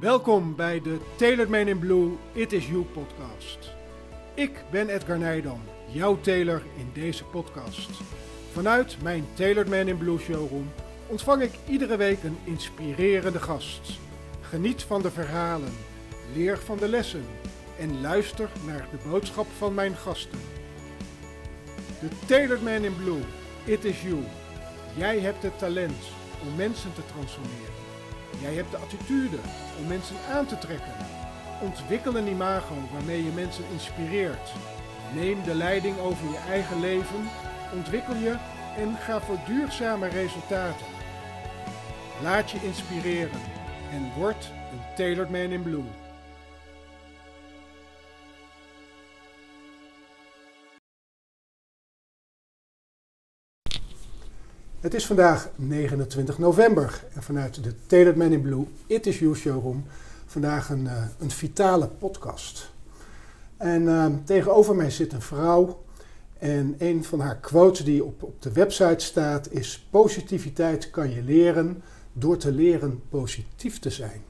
Welkom bij de Tailored Man in Blue It Is You podcast. Ik ben Edgar Nijdam, jouw tailor in deze podcast. Vanuit mijn Tailored Man in Blue showroom ontvang ik iedere week een inspirerende gast. Geniet van de verhalen, leer van de lessen en luister naar de boodschap van mijn gasten. De Tailored Man in Blue, It Is You. Jij hebt het talent om mensen te transformeren. Jij hebt de attitude om mensen aan te trekken. Ontwikkel een imago waarmee je mensen inspireert. Neem de leiding over je eigen leven, ontwikkel je en ga voor duurzame resultaten. Laat je inspireren en word een Tailored Man in Blue. Het is vandaag 29 november en vanuit de Tailored Man in Blue It Is You showroom vandaag een, uh, een vitale podcast. En uh, tegenover mij zit een vrouw en een van haar quotes die op, op de website staat is positiviteit kan je leren door te leren positief te zijn.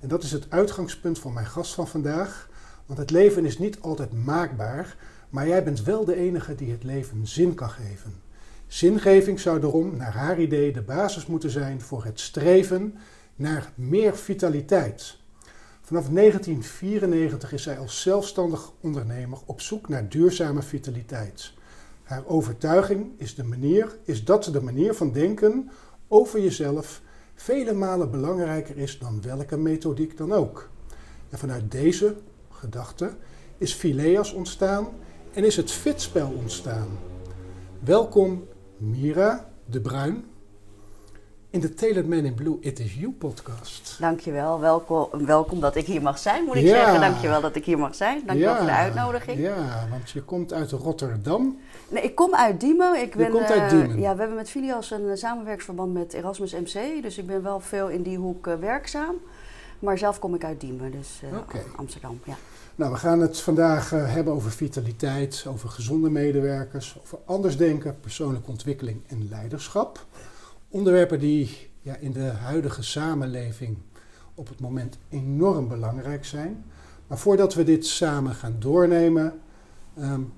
En dat is het uitgangspunt van mijn gast van vandaag, want het leven is niet altijd maakbaar, maar jij bent wel de enige die het leven zin kan geven. Zingeving zou daarom, naar haar idee, de basis moeten zijn voor het streven naar meer vitaliteit. Vanaf 1994 is zij als zelfstandig ondernemer op zoek naar duurzame vitaliteit. Haar overtuiging is, de manier, is dat de manier van denken over jezelf vele malen belangrijker is dan welke methodiek dan ook. En vanuit deze gedachte is Phileas ontstaan en is het fitspel ontstaan. Welkom Mira de Bruin in de Tailored Man in Blue It Is You podcast. Dankjewel, welkom, welkom dat ik hier mag zijn, moet ik ja. zeggen. Dankjewel dat ik hier mag zijn. Dankjewel ja. voor de uitnodiging. Ja, want je komt uit Rotterdam. Nee, ik kom uit Diemen. Ik ben, je komt uit Diemen. Uh, ja, we hebben met Filias een uh, samenwerksverband met Erasmus MC. Dus ik ben wel veel in die hoek uh, werkzaam. Maar zelf kom ik uit Diemen, dus okay. Amsterdam, ja. Nou, we gaan het vandaag uh, hebben over vitaliteit, over gezonde medewerkers, over anders denken, persoonlijke ontwikkeling en leiderschap. Onderwerpen die ja, in de huidige samenleving op het moment enorm belangrijk zijn. Maar voordat we dit samen gaan doornemen, um,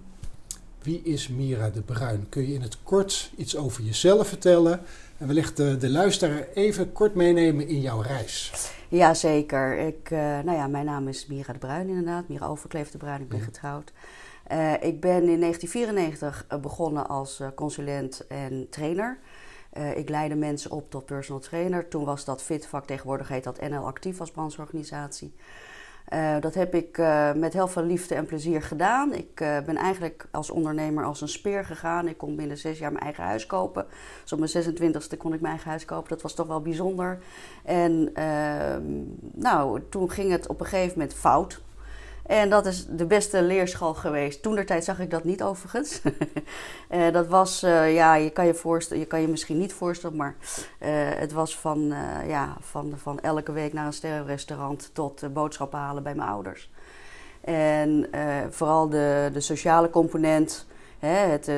wie is Mira de Bruin? Kun je in het kort iets over jezelf vertellen en wellicht de, de luisteraar even kort meenemen in jouw reis? Jazeker. Ik, uh, nou ja, mijn naam is Mira de Bruin inderdaad. Mira Overkleef de Bruin. Ik ben getrouwd. Uh, ik ben in 1994 begonnen als consulent en trainer. ik leidde mensen op tot personal trainer. Toen was dat FitVak, tegenwoordig heet dat NL Actief als brancheorganisatie. Uh, dat heb ik uh, met heel veel liefde en plezier gedaan. Ik uh, ben eigenlijk als ondernemer als een speer gegaan. Ik kon binnen zes jaar mijn eigen huis kopen. Dus op mijn 26e kon ik mijn eigen huis kopen. Dat was toch wel bijzonder. En ehm, nou, toen ging het op een gegeven moment fout. En dat is de beste leerschool geweest. Toen der tijd zag ik dat niet overigens. uh, dat was, uh, ja, je kan je, voorstellen, je kan je misschien niet voorstellen, maar uh, het was van, ja, van, van elke week naar een sterrenrestaurant tot boodschappen halen bij mijn ouders. En vooral de, de sociale component, hè, het,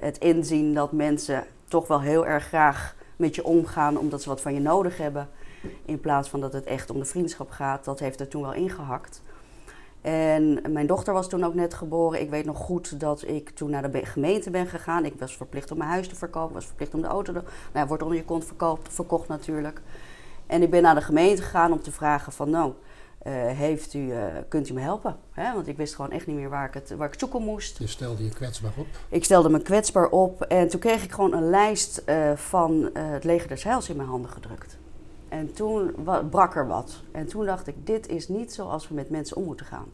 het inzien dat mensen toch wel heel erg graag met je omgaan omdat ze wat van je nodig hebben. In plaats van dat het echt om de vriendschap gaat, dat heeft er toen wel ingehakt. En mijn dochter was toen ook net geboren. Ik weet nog goed dat ik toen naar de gemeente ben gegaan. Ik was verplicht om mijn huis te verkopen, was verplicht om de auto te... Nou, wordt onder je kont verkocht, verkocht natuurlijk. En ik ben naar de gemeente gegaan om te vragen van... nou, uh, heeft u, uh, kunt u me helpen? Hè? Want ik wist gewoon echt niet meer waar ik, het, waar ik zoeken moest. Je stelde je kwetsbaar op? Ik stelde me kwetsbaar op. En toen kreeg ik gewoon een lijst uh, van het leger des heils in mijn handen gedrukt. En toen brak er wat. En toen dacht ik, dit is niet zoals we met mensen om moeten gaan.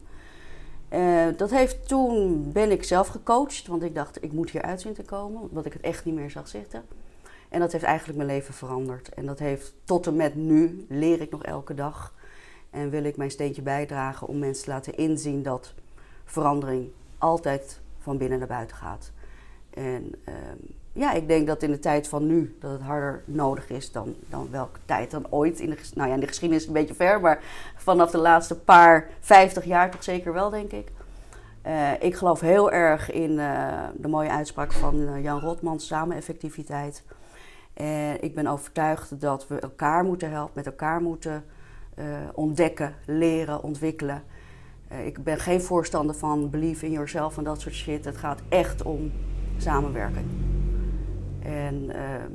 Uh, dat heeft toen ben ik zelf gecoacht, want ik dacht, ik moet hier uit zien te komen, omdat ik het echt niet meer zag zitten. En dat heeft eigenlijk mijn leven veranderd. En dat heeft tot en met nu, leer ik nog elke dag. En wil ik mijn steentje bijdragen om mensen te laten inzien dat verandering altijd van binnen naar buiten gaat. En uh, ja, ik denk dat in de tijd van nu dat het harder nodig is dan, dan welke tijd dan ooit. In de, nou ja, in de geschiedenis een beetje ver, maar vanaf de laatste paar, vijftig jaar toch zeker wel, denk ik. Uh, ik geloof heel erg in uh, de mooie uitspraak van uh, Jan Rotman, sameneffectiviteit. En ik ben overtuigd dat we elkaar moeten helpen, met elkaar moeten ontdekken, leren, ontwikkelen. ik ben geen voorstander van believe in yourself en dat soort shit. Het gaat echt om samenwerken. En ehm,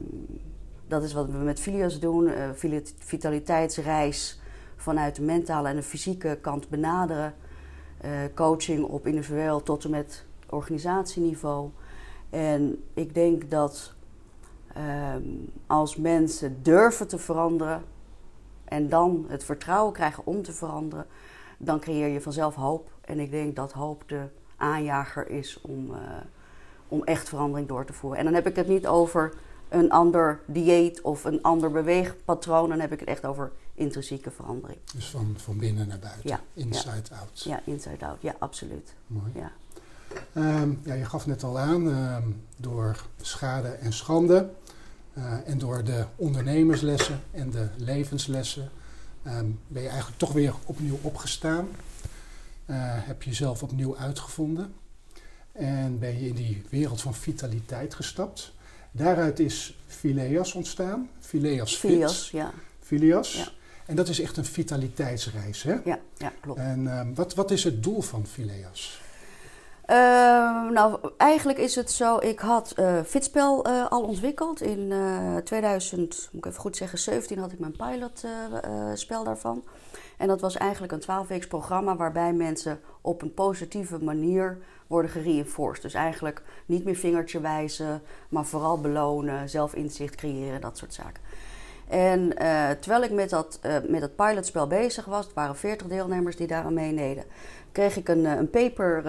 dat is wat we met Filias doen. Uh, vitaliteitsreis vanuit de mentale en de fysieke kant benaderen. Uh, coaching op individueel tot en met organisatieniveau. En ik denk dat ehm, als mensen durven te veranderen en dan het vertrouwen krijgen om te veranderen, dan creëer je vanzelf hoop. En ik denk dat hoop de aanjager is om, uh, om echt verandering door te voeren. En dan heb ik het niet over een ander dieet of een ander beweegpatroon. Dan heb ik het echt over intrinsieke verandering. Dus van, van binnen naar buiten, ja, inside out. Ja, inside out, ja, absoluut. Mooi. Ja. Ehm, ja, je gaf net al aan, ehm, door schade en schande uh, en door de ondernemerslessen en de levenslessen um, ben je eigenlijk toch weer opnieuw opgestaan. Uh, heb je jezelf opnieuw uitgevonden en ben je in die wereld van vitaliteit gestapt. Daaruit is Phileas ontstaan. Phileas Phileas, ja. Phileas. Ja. En dat is echt een vitaliteitsreis, hè? Ja, ja klopt. En uh, wat, wat is het doel van Phileas? Uh, nou, eigenlijk is het zo, ik had uh, Fitspel uh, al ontwikkeld. In 2000, moet ik even goed zeggen, 17 had ik mijn pilotspel daarvan. En dat was eigenlijk een 12 programma waarbij mensen op een positieve manier worden gereinforced. Dus eigenlijk niet meer vingertje wijzen, maar vooral belonen, zelfinzicht creëren, dat soort zaken. En uh, terwijl ik met dat, uh, met dat pilotspel bezig was, het waren 40 deelnemers die daaraan meededen, kreeg ik een, een paper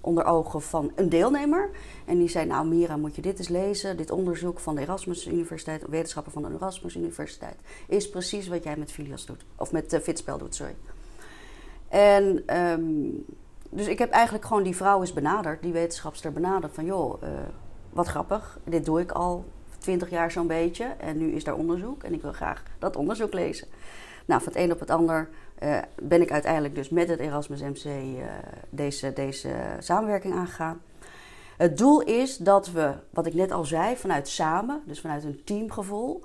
onder ogen van een deelnemer. En die zei: Nou, Mira, moet je dit eens lezen. Dit onderzoek van de Erasmus Universiteit, wetenschapper van de Erasmus Universiteit, is precies wat jij met Filias doet. Of met Fitspel doet, sorry. En um, dus ik heb eigenlijk gewoon die vrouw eens benaderd, die wetenschapster benaderd. Van joh, uh, wat grappig, dit doe ik al twintig jaar zo'n beetje. En nu is daar onderzoek en ik wil graag dat onderzoek lezen. Nou, van het een op het ander uh, ben ik uiteindelijk dus met het Erasmus MC uh, deze, deze samenwerking aangegaan. Het doel is dat we, wat ik net al zei, vanuit samen, dus vanuit een teamgevoel,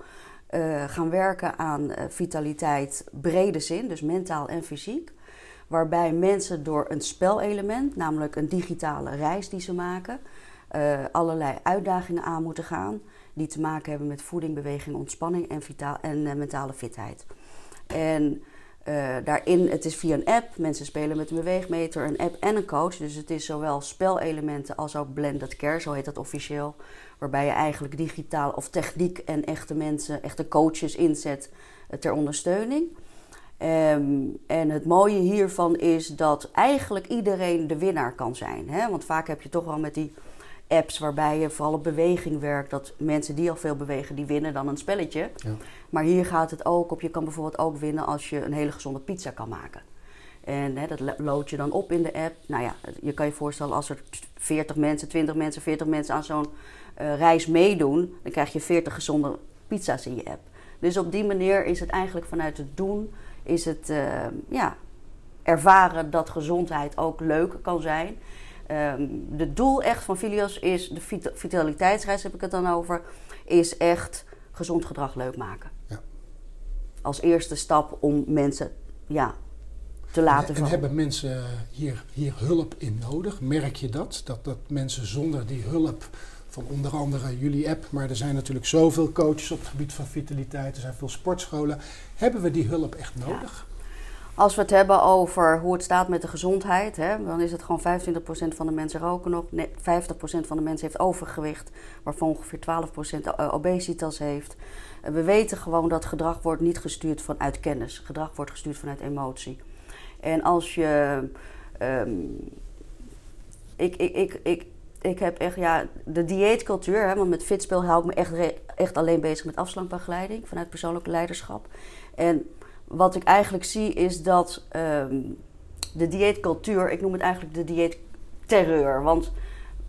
gaan werken aan vitaliteit brede zin, dus mentaal en fysiek. Waarbij mensen door een spelelement, namelijk een digitale reis die ze maken, allerlei uitdagingen aan moeten gaan. Die te maken hebben met voeding, beweging, ontspanning en, vitaal, en mentale fitheid. En uh, daarin, het is via een app. Mensen spelen met een beweegmeter, een app en een coach. Dus het is zowel spelelementen als ook blended care, zo heet dat officieel. Waarbij je eigenlijk digitaal of techniek en echte mensen, echte coaches inzet ter ondersteuning. Um, en het mooie hiervan is dat eigenlijk iedereen de winnaar kan zijn. Hè? Want vaak heb je toch wel met die apps waarbij je vooral op beweging werkt. Dat mensen die al veel bewegen, die winnen dan een spelletje. Ja. Maar hier gaat het ook op. Je kan bijvoorbeeld ook winnen als je een hele gezonde pizza kan maken. En hè, dat lood je dan op in de app. Nou ja, je kan je voorstellen als er 40 mensen, 20 mensen, 40 mensen aan zo'n uh, reis meedoen, dan krijg je 40 gezonde pizza's in je app. Dus op die manier is het eigenlijk vanuit het doen, is het uh, ja, ervaren dat gezondheid ook leuk kan zijn. Um, de doel echt van Filios is, de vitaliteitsreis heb ik het dan over, is echt gezond gedrag leuk maken. Ja. Als eerste stap om mensen ja, te laten En, en hebben mensen hier, hier hulp in nodig? Merk je dat? dat? Dat mensen zonder die hulp van onder andere jullie app, maar er zijn natuurlijk zoveel coaches op het gebied van vitaliteit, er zijn veel sportscholen. Hebben we die hulp echt nodig? Als we het hebben over hoe het staat met de gezondheid, hè, dan is het gewoon 25% van de mensen roken nog. 50% van de mensen heeft overgewicht, waarvan ongeveer 12% eh, obesitas heeft. We weten gewoon dat gedrag wordt niet gestuurd vanuit kennis. Gedrag wordt gestuurd vanuit emotie. En als je. Um, ik, ik, ik, ik, ik heb echt, ja, de dieetcultuur, hè, want met fitspel hou ik me echt, echt alleen bezig met afslankbegeleiding vanuit persoonlijke leiderschap. En wat ik eigenlijk zie is dat um, de dieetcultuur, ik noem het eigenlijk de dieetterreur. Want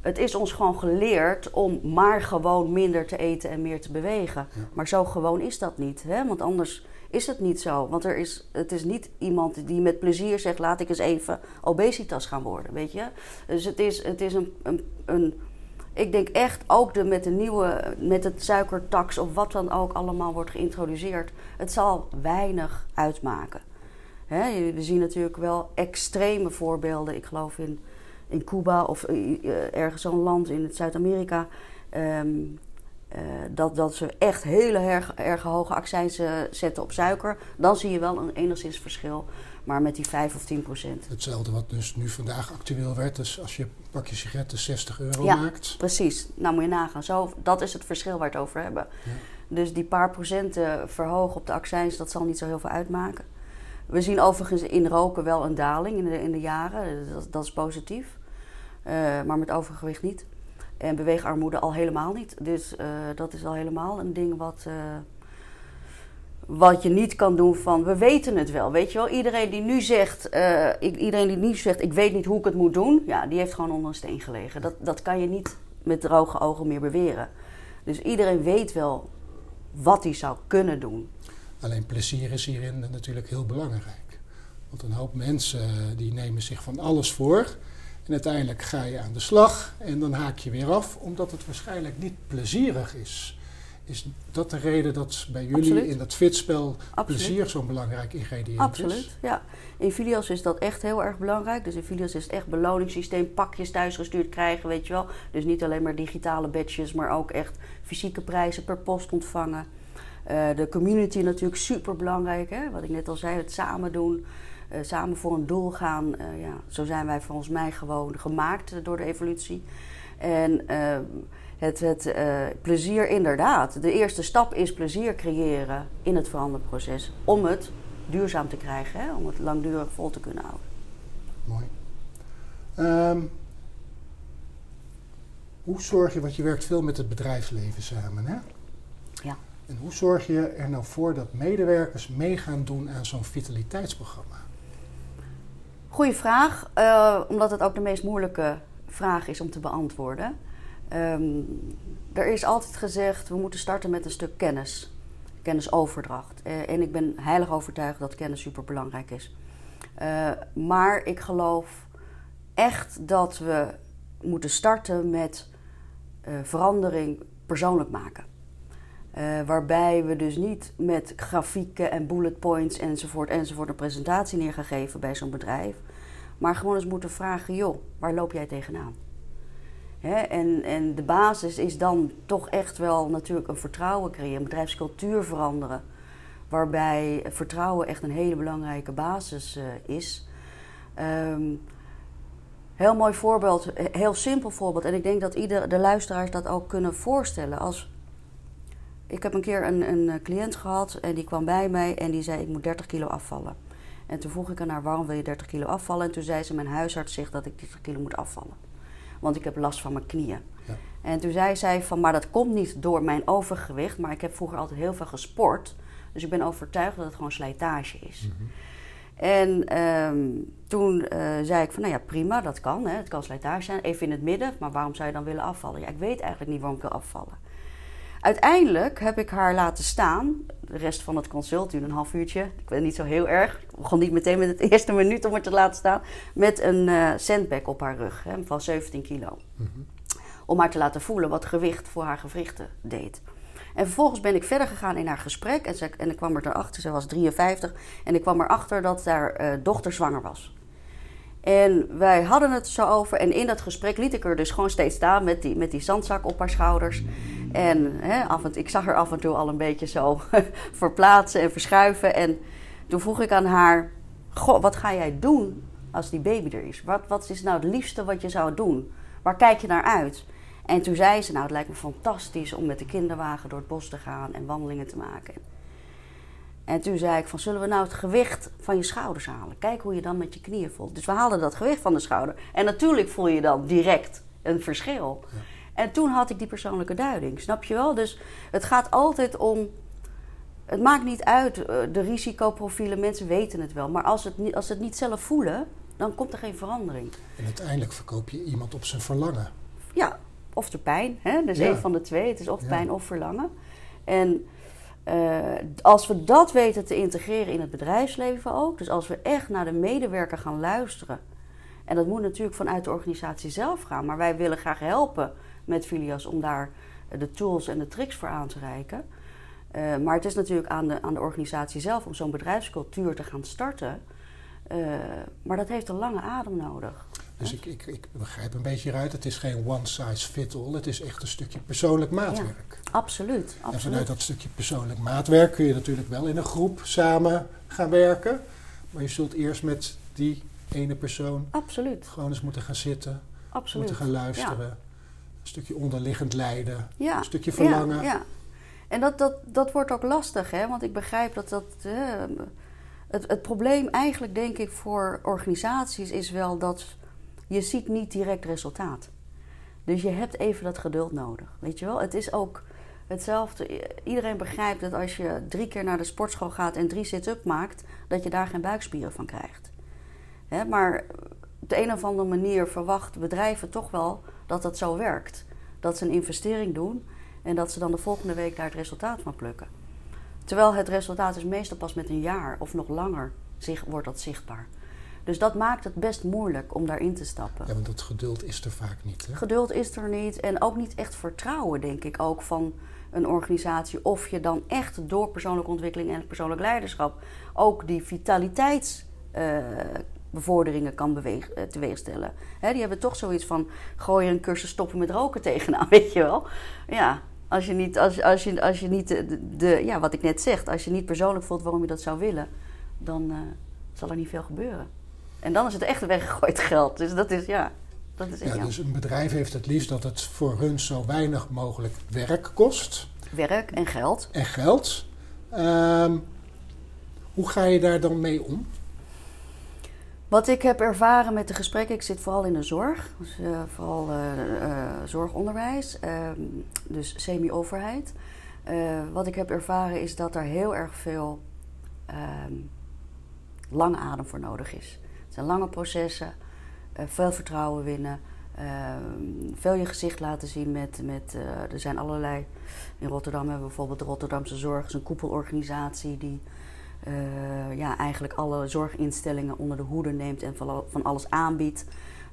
het is ons gewoon geleerd om maar gewoon minder te eten en meer te bewegen. Maar zo gewoon is dat niet. Hè? Want anders is het niet zo. Want er is, het is niet iemand die met plezier zegt: laat ik eens even obesitas gaan worden. Weet je? Dus het is, het is een, een, een ik denk echt ook de, met de nieuwe, met het suikertax of wat dan ook allemaal wordt geïntroduceerd. Het zal weinig uitmaken. Hè, we zien natuurlijk wel extreme voorbeelden. Ik geloof in, in Cuba of uh, ergens zo'n land in Zuid-Amerika. Ehm, uh, dat, dat ze echt hele erg, erg hoge accijnsen zetten op suiker. Dan zie je wel een enigszins verschil. Maar met die 5 of 10 procent. Hetzelfde wat dus nu vandaag actueel werd. Dus als je een pakje sigaretten 60 euro ja, maakt. precies. Nou moet je nagaan. Zo, dat is het verschil waar we het over hebben. Ja. Dus die paar procenten verhogen op de accijns, dat zal niet zo heel veel uitmaken. We zien overigens in roken wel een daling in de, in de jaren. Dat, dat is positief. Uh, maar met overgewicht niet. En beweegarmoede al helemaal niet. Dus uh, dat is al helemaal een ding wat, uh, wat je niet kan doen van we weten het wel. Weet je wel, iedereen die nu zegt, uh, iedereen die nu zegt ik weet niet hoe ik het moet doen, ja, die heeft gewoon onder een steen gelegen. Dat, dat kan je niet met droge ogen meer beweren. Dus iedereen weet wel wat hij zou kunnen doen. Alleen plezier is hierin natuurlijk heel belangrijk. Want een hoop mensen die nemen zich van alles voor. En uiteindelijk ga je aan de slag en dan haak je weer af, omdat het waarschijnlijk niet plezierig is. Is dat de reden dat bij jullie Absoluut. in dat fitspel Absoluut. plezier zo'n belangrijk ingrediënt Absoluut, is? ja. In Filios is dat echt heel erg belangrijk. Dus in Filios is het echt beloningssysteem, pakjes thuisgestuurd krijgen, weet je wel. Dus niet alleen maar digitale badges, maar ook echt fysieke prijzen per post ontvangen. Uh, de community natuurlijk super belangrijk, hè? wat ik net al zei, het samen doen. Uh, samen voor een doel gaan. Uh, ja, zo zijn wij volgens mij gewoon gemaakt door de evolutie. En uh, het, het plezier, inderdaad. De eerste stap is plezier creëren in het veranderproces. Om het duurzaam te krijgen, hè? om het langdurig vol te kunnen houden. Mooi. Um, hoe zorg je, want je werkt veel met het bedrijfsleven samen, hè? Ja. En hoe zorg je er nou voor dat medewerkers mee gaan doen aan zo'n vitaliteitsprogramma? Goeie vraag, uh, omdat het ook de meest moeilijke vraag is om te beantwoorden. Um, er is altijd gezegd, we moeten starten met een stuk kennis, kennisoverdracht. Uh, en ik ben heilig overtuigd dat kennis super belangrijk is. Uh, maar ik geloof echt dat we moeten starten met verandering persoonlijk maken. Uh, waarbij we dus niet met grafieken en bullet points enzovoort enzovoort een presentatie neer geven bij zo'n bedrijf. Maar gewoon eens moeten vragen, joh, waar loop jij tegenaan? Hè? En, en de basis is dan toch echt wel natuurlijk een vertrouwen creëren, een bedrijfscultuur veranderen. Waarbij vertrouwen echt een hele belangrijke basis uh, is. Um, heel mooi voorbeeld, heel simpel voorbeeld. En ik denk dat ieder, de luisteraars dat ook kunnen voorstellen. Als ik heb een keer een, een cliënt gehad en die kwam bij mij en die zei: Ik moet 30 kilo afvallen. En toen vroeg ik aan haar: Waarom wil je 30 kilo afvallen? En toen zei ze: Mijn huisarts zegt dat ik 30 kilo moet afvallen. Want ik heb last van mijn knieën. Ja. En toen zei zij: van, Maar dat komt niet door mijn overgewicht, maar ik heb vroeger altijd heel veel gesport. Dus ik ben overtuigd dat het gewoon slijtage is. Mm-hmm. En um, toen uh, zei ik van, nou ja, prima, dat kan. Hè. Het kan slijtage zijn, even in het midden. Maar waarom zou je dan willen afvallen? Ja, ik weet eigenlijk niet waarom ik wil afvallen. Uiteindelijk heb ik haar laten staan. De rest van het consult duurde een half uurtje. Ik weet niet zo heel erg. Ik begon niet meteen met het eerste minuut om haar te laten staan. Met een uh, sandbag op haar rug hè, van 17 kilo. Mm-hmm. Om haar te laten voelen wat gewicht voor haar gewrichten deed. En vervolgens ben ik verder gegaan in haar gesprek. En, ze, en ik kwam er erachter, ze was 53. En ik kwam erachter dat haar uh, dochter zwanger was. En wij hadden het zo over. En in dat gesprek liet ik er dus gewoon steeds staan met die, met die zandzak op haar schouders. En hè, af en, ik zag haar af en toe al een beetje zo verplaatsen en verschuiven. En toen vroeg ik aan haar: Goh, wat ga jij doen als die baby er is? Wat, wat is nou het liefste wat je zou doen? Waar kijk je naar uit? En toen zei ze: Nou, het lijkt me fantastisch om met de kinderwagen door het bos te gaan en wandelingen te maken. En toen zei ik van, zullen we nou het gewicht van je schouders halen? Kijk hoe je dan met je knieën voelt. Dus we haalden dat gewicht van de schouder. En natuurlijk voel je dan direct een verschil. En toen had ik die persoonlijke duiding, snap je wel? Dus het gaat altijd om... Het maakt niet uit, de risicoprofielen, mensen weten het wel. Maar als, het niet, als ze het niet zelf voelen, dan komt er geen verandering. En uiteindelijk verkoop je iemand op zijn verlangen. Ja, of de pijn. Hè? Dus ja. een van de twee. Het is of pijn of verlangen. En... Uh, als we dat weten te integreren in het bedrijfsleven ook, dus als we echt naar de medewerker gaan luisteren, en dat moet natuurlijk vanuit de organisatie zelf gaan, maar wij willen graag helpen met Filias om daar de tools en de tricks voor aan te reiken. Uh, maar het is natuurlijk aan de, aan de organisatie zelf om zo'n bedrijfscultuur te gaan starten, maar dat heeft een lange adem nodig. Dus ik, ik, ik, begrijp een beetje eruit, het is geen one size fit all, het is echt een stukje persoonlijk maatwerk. Ja, absoluut, absoluut. En vanuit dat stukje persoonlijk maatwerk kun je natuurlijk wel in een groep samen gaan werken. Maar je zult eerst met die ene persoon absoluut. gewoon eens moeten gaan zitten, absoluut. moeten gaan luisteren. Een stukje onderliggend lijden, een stukje verlangen. Ja, En dat, dat, dat wordt ook lastig, hè? want ik begrijp dat dat. het, het probleem eigenlijk, denk ik, voor organisaties is wel dat je ziet niet direct resultaat. Dus je hebt even dat geduld nodig. Weet je wel? Het is ook hetzelfde. Iedereen begrijpt dat als je drie keer naar de sportschool gaat en drie sit-up maakt, dat je daar geen buikspieren van krijgt. maar op de een of andere manier verwachten bedrijven toch wel dat dat zo werkt. Dat ze een investering doen en dat ze dan de volgende week daar het resultaat van plukken. Terwijl het resultaat is meestal pas met een jaar of nog langer zich, wordt dat zichtbaar. Dus dat maakt het best moeilijk om daarin te stappen. Ja, want dat geduld is er vaak niet. Hè? Geduld is er niet en ook niet echt vertrouwen, denk ik, ook van een organisatie. Of je dan echt door persoonlijke ontwikkeling en persoonlijk leiderschap ook die vitaliteitsbevorderingen uh, kan beweeg, uh, teweegstellen. Hè, die hebben toch zoiets van: gooi een cursus stoppen met roken tegenaan, weet je wel? Ja. Als je niet, als, als je, als je niet de, de, ja, wat ik net zeg, als je niet persoonlijk voelt waarom je dat zou willen, dan uh, zal er niet veel gebeuren. En dan is het echt weggegooid geld. Dus dat is, ja... Dat is ja, dus een bedrijf heeft het liefst dat het voor hun zo weinig mogelijk werk kost. Werk en geld. En geld. Um, hoe ga je daar dan mee om? Wat ik heb ervaren met de gesprekken, ik zit vooral in de zorg, dus, uh, vooral uh, uh, zorgonderwijs, ehm, dus semi-overheid. wat ik heb ervaren is dat er heel erg veel ehm, lange adem voor nodig is. Het zijn lange processen, veel vertrouwen winnen, uh, veel je gezicht laten zien met. met er zijn allerlei. In Rotterdam hebben we bijvoorbeeld de Rotterdamse Zorg, is een koepelorganisatie die ja, eigenlijk alle zorginstellingen onder de hoede neemt en van, alles aanbiedt.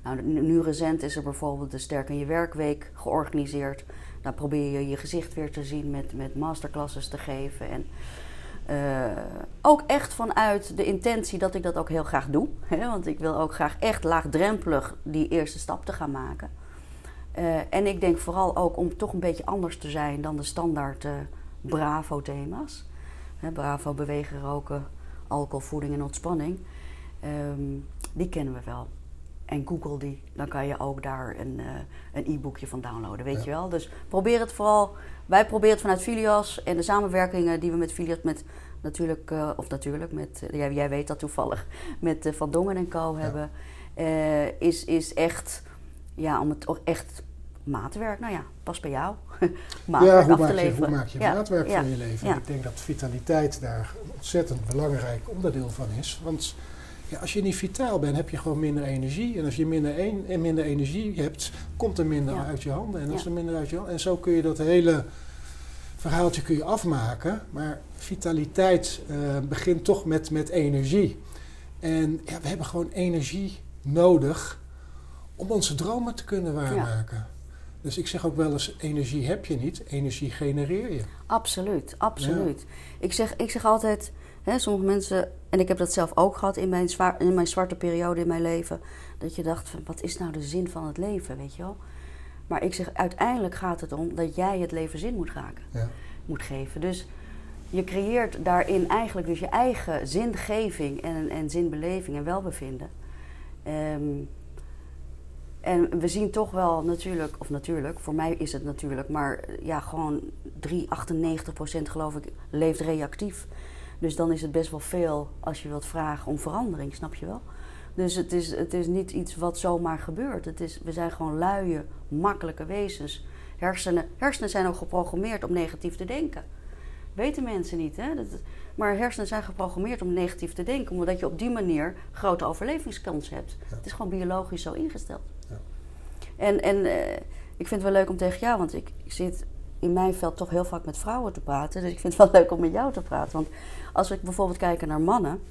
Nou, nu recent is er bijvoorbeeld de Sterk in je Werkweek georganiseerd. Daar probeer je je gezicht weer te zien met, met masterclasses te geven. En uh, ook echt vanuit de intentie dat ik dat ook heel graag doe. Hè? Want ik wil ook graag echt laagdrempelig die eerste stap te gaan maken. Uh, en ik denk vooral ook om toch een beetje anders te zijn dan de standaard Bravo-thema's. Bravo, bewegen, roken, alcohol, voeding en ontspanning. Um, die kennen we wel. En Google die, dan kan je ook daar een, een e-boekje van downloaden, weet ja. je wel. Dus probeer het vooral wij proberen het vanuit Filias en de samenwerkingen die we met Filias, met natuurlijk, uh, of natuurlijk, met, uh, jij, jij, weet dat toevallig, met Van Dongen en Co. Ja. hebben, is, is echt, ja, om het echt maatwerk, nou ja, pas bij jou, maatwerk ja, af te leveren. hoe maak je ja. maatwerk van je leven? Ik denk dat vitaliteit daar een ontzettend belangrijk onderdeel van is, want... Ja, als je niet vitaal bent, heb je gewoon minder energie. En als je minder, een, minder energie hebt, komt er minder uit je handen. En als er minder uit je handen. En zo kun je dat hele verhaaltje kun je afmaken. Maar vitaliteit uh, begint toch met, met energie. En ja, we hebben gewoon energie nodig om onze dromen te kunnen waarmaken. Dus ik zeg ook wel eens: energie heb je niet, energie genereer je. Absoluut, absoluut. Ik, zeg, ik zeg altijd Hè, sommige mensen, en ik heb dat zelf ook gehad in mijn, zwaar, in mijn zwarte periode in mijn leven, dat je dacht: van, wat is nou de zin van het leven, weet je wel? Maar ik zeg, uiteindelijk gaat het om dat jij het leven zin moet, raken, ja. moet geven. Dus je creëert daarin eigenlijk dus je eigen zingeving en, en zinbeleving en welbevinden. Um, en we zien toch wel natuurlijk, of natuurlijk, voor mij is het natuurlijk, maar ja, gewoon 3, 98 procent geloof ik leeft reactief. Dus dan is het best wel veel als je wilt vragen om verandering, snap je wel? Dus het is, het is niet iets wat zomaar gebeurt. Het is, we zijn gewoon luie, makkelijke wezens. Hersenen, hersenen zijn ook geprogrammeerd om negatief te denken. Weten mensen niet, hè? Dat, maar hersenen zijn geprogrammeerd om negatief te denken, omdat je op die manier grote overlevingskans hebt. Ja. Het is gewoon biologisch zo ingesteld. En, en uh, ik vind het wel leuk om tegen jou, want ik, ik zit in mijn veld toch heel vaak met vrouwen te praten. Dus ik vind het wel leuk om met jou te praten. Want als we bijvoorbeeld kijken naar mannen,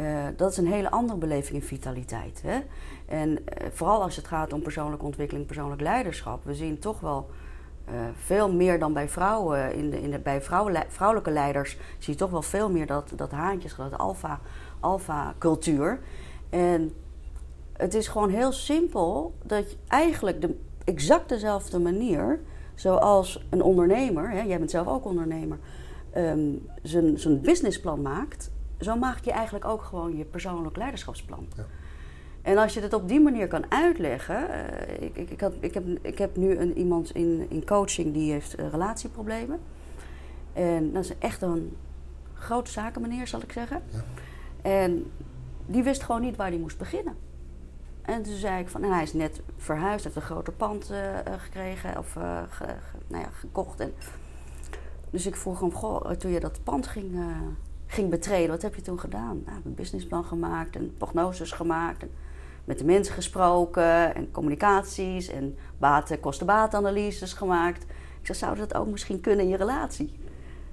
uh, dat is een hele andere beleving in vitaliteit. Hè? En uh, vooral als het gaat om persoonlijke ontwikkeling, persoonlijk leiderschap. We zien toch wel veel meer dan bij vrouwen. In de, in bij vrouwen, vrouwelijke leiders zie je toch wel veel meer dat, dat haantjes, dat alfa alfa-cultuur. En het is gewoon heel simpel dat je eigenlijk de exact dezelfde manier, zoals een ondernemer, hè, jij bent zelf ook ondernemer, um, zijn, zijn businessplan maakt, zo maak je eigenlijk ook gewoon je persoonlijk leiderschapsplan. Ja. En als je het op die manier kan uitleggen. Uh, ik, ik, ik, had, ik, heb, ik heb nu een, iemand in, in coaching die heeft uh, relatieproblemen. En dat is echt een grote zakenmeneer, zal ik zeggen. Ja. En die wist gewoon niet waar hij moest beginnen. En toen zei ik van, en hij is net verhuisd, heeft een groter pand uh, gekregen of ge, nou ja, gekocht. En, dus ik vroeg hem, goh, toen je dat pand ging, ging betreden, wat heb je toen gedaan? Nou, een businessplan gemaakt en prognoses gemaakt. Met de mensen gesproken en communicaties en baten, kosten-baatanalyses gemaakt. Ik zei, zou dat ook misschien kunnen in je relatie?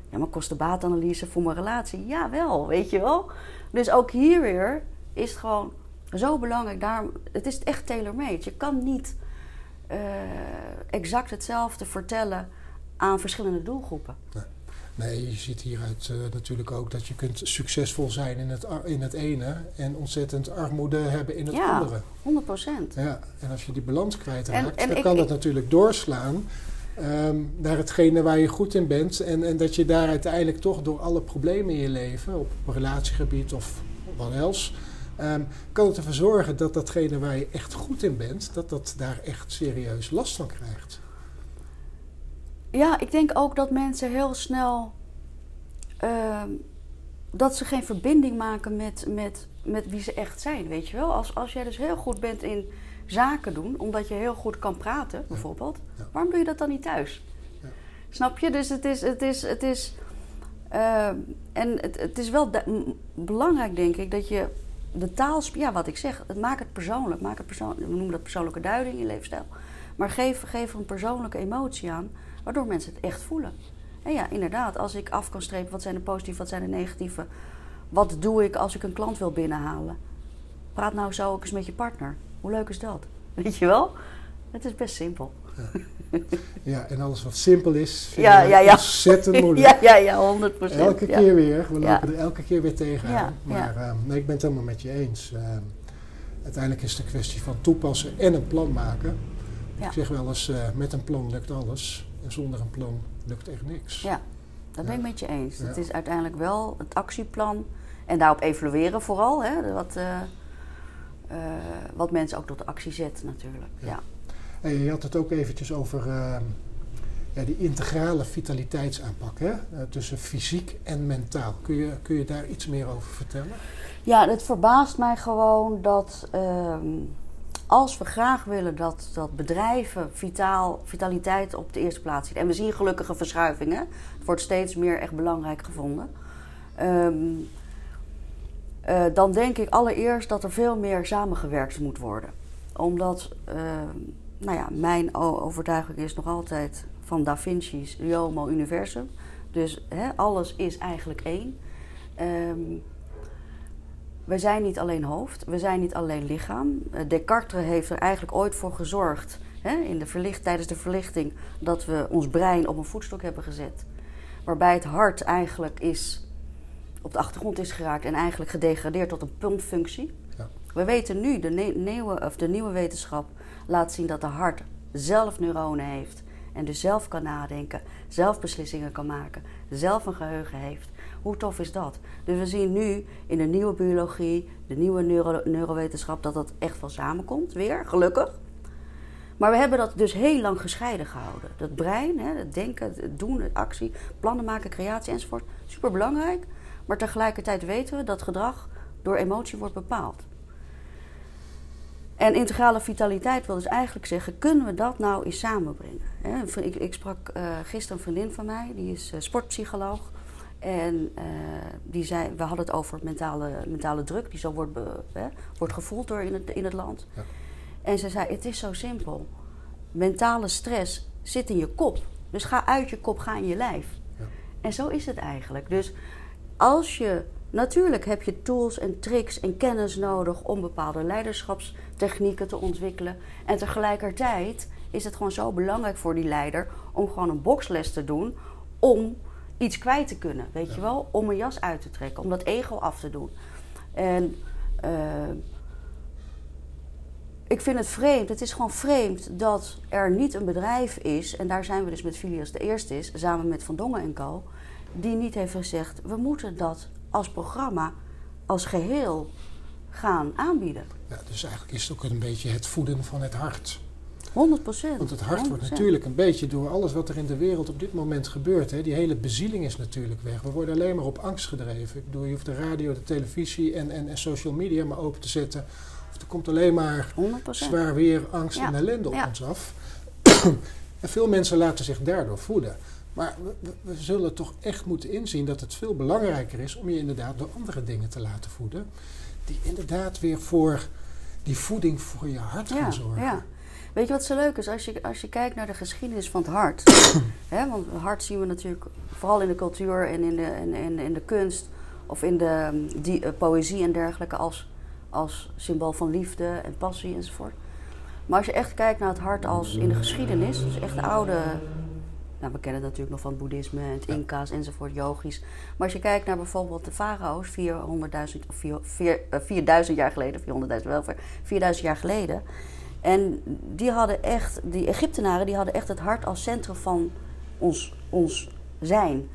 Ja, maar kosten-baatanalyse voor mijn relatie? Ja, wel, weet je wel. Dus ook hier weer is het gewoon zo belangrijk. Daarom, het is echt tailor-made. Je kan niet uh, exact hetzelfde vertellen aan verschillende doelgroepen. Nee. Nee, je ziet hieruit uh, natuurlijk ook dat je kunt succesvol zijn in het, in het ene en ontzettend armoede hebben in het ja, andere. 100 procent. Ja, en als je die balans kwijtraakt, dan kan dat natuurlijk doorslaan um, naar hetgene waar je goed in bent. En, en dat je daar uiteindelijk toch door alle problemen in je leven, op relatiegebied of wat else, um, kan het ervoor zorgen dat datgene waar je echt goed in bent, dat dat daar echt serieus last van krijgt. Ja, ik denk ook dat mensen heel snel. Uh, dat ze geen verbinding maken met, met, met wie ze echt zijn, weet je wel. Als, als jij dus heel goed bent in zaken doen, omdat je heel goed kan praten, bijvoorbeeld, waarom doe je dat dan niet thuis? Ja. Snap je? Dus het is. Het is, het is uh, en het, het is wel belangrijk, denk ik, dat je de taal. Ja, wat ik zeg, het maak het persoonlijk. Maak het persoonlijk we noemen dat persoonlijke duiding in je leefstijl. Maar geef, geef er een persoonlijke emotie aan waardoor mensen het echt voelen. En ja, inderdaad, als ik af kan strepen wat zijn de positieve, wat zijn de negatieve. Wat doe ik als ik een klant wil binnenhalen? Praat nou zo ook eens met je partner. Hoe leuk is dat? Weet je wel? Het is best simpel. Ja, en alles wat simpel is, vind ja, ja, ja. ontzettend moeilijk. Ja, ja, ja, 100% Elke keer weer. We lopen er elke keer weer tegenaan. maar uh, nee, ik ben het helemaal met je eens. Uh, uiteindelijk is het een kwestie van toepassen en een plan maken. Ik zeg wel eens, uh, met een plan lukt alles. En zonder een plan lukt echt niks. Ja, dat ben ik met je eens. Het is uiteindelijk wel het actieplan en daarop evalueren vooral. Hè, wat, uh, uh, wat mensen ook tot actie zetten natuurlijk. Ja. Je had het ook eventjes over uh, ja, die integrale vitaliteitsaanpak hè? tussen fysiek en mentaal. Kun je, kun je daar iets meer over vertellen? Ja, het verbaast mij gewoon dat ehm, als we graag willen dat, dat bedrijven vitaal, vitaliteit op de eerste plaats zien. En we zien gelukkige verschuivingen. Het wordt steeds meer echt belangrijk gevonden. Um, uh, dan denk ik allereerst dat er veel meer samengewerkt moet worden. Omdat, nou ja, mijn overtuiging is nog altijd van Da Vinci's Homo Universum. Dus hè, alles is eigenlijk één. Um, we zijn niet alleen hoofd, we zijn niet alleen lichaam. Eh, Descartes heeft er eigenlijk ooit voor gezorgd, hè, in de verlicht, tijdens de verlichting, dat we ons brein op een voetstok hebben gezet. Waarbij het hart eigenlijk is, op de achtergrond is geraakt en eigenlijk gedegradeerd tot een puntfunctie. Ja. We weten nu, de, nieuwe, of de nieuwe wetenschap laat zien dat de hart zelf neuronen heeft. En dus zelf kan nadenken, zelf beslissingen kan maken, zelf een geheugen heeft. Hoe tof is dat? Dus we zien nu in de nieuwe biologie, de nieuwe neuro neurowetenschap, dat dat echt wel samenkomt, weer, gelukkig. Maar we hebben dat dus heel lang gescheiden gehouden. Dat brein, hè, het denken, het doen, actie, plannen maken, creatie enzovoort, super belangrijk. Maar tegelijkertijd weten we dat gedrag door emotie wordt bepaald. En integrale vitaliteit wil dus eigenlijk zeggen, kunnen we dat nou eens samenbrengen? Ik, ik sprak uh, gisteren een vriendin van mij, die is uh, sportpsycholoog. En uh, die zei, we hadden het over mentale, mentale druk, die zo wordt, wordt gevoeld door in het, in het land. Ja. En ze zei, het is zo simpel. Mentale stress zit in je kop. Dus ga uit je kop, ga in je lijf. Ja. En zo is het eigenlijk. Dus als je, natuurlijk heb je tools en tricks en kennis nodig om bepaalde leiderschapstechnieken te ontwikkelen. En tegelijkertijd is het gewoon zo belangrijk voor die leider om gewoon een boxles te doen om iets kwijt te kunnen, weet je wel? Om een jas uit te trekken, om dat ego af te doen. En uh, ik vind het vreemd, het is gewoon vreemd dat er niet een bedrijf is, en daar zijn we dus met Filias de eerste is, samen met Van Dongen en Co, die niet heeft gezegd: we moeten dat als programma, als geheel gaan aanbieden. Ja, dus eigenlijk is het ook een beetje het voeden van het hart. 100 procent. Want het hart wordt natuurlijk een beetje door alles wat er in de wereld op dit moment gebeurt. Hè, die hele bezieling is natuurlijk weg. We worden alleen maar op angst gedreven. Ik bedoel, je hoeft de radio, de televisie en, en, en social media maar open te zetten. Of er komt alleen maar 100%. zwaar weer, angst en ellende op ons af. en veel mensen laten zich daardoor voeden. Maar we, we, zullen toch echt moeten inzien dat het veel belangrijker is om je inderdaad door andere dingen te laten voeden. Die inderdaad weer voor die voeding voor je hart gaan zorgen. Ja. Weet je wat zo leuk is? Als je, als je kijkt naar de geschiedenis van het hart. hè, want het hart zien we natuurlijk vooral in de cultuur en in de, in, in, in de kunst. Of in de die, uh, poëzie en dergelijke als, als symbool van liefde en passie enzovoort. Maar als je echt kijkt naar het hart als in de geschiedenis. Dus echt de oude... Nou, we kennen het natuurlijk nog van het boeddhisme en het Inca's enzovoort, yogis. Maar als je kijkt naar bijvoorbeeld de farao's 400.000 of 4, 4, 4000 jaar geleden, 400.000 wel, 4000 jaar geleden en die hadden echt, die Egyptenaren, die hadden echt het hart als centrum van ons, ons zijn.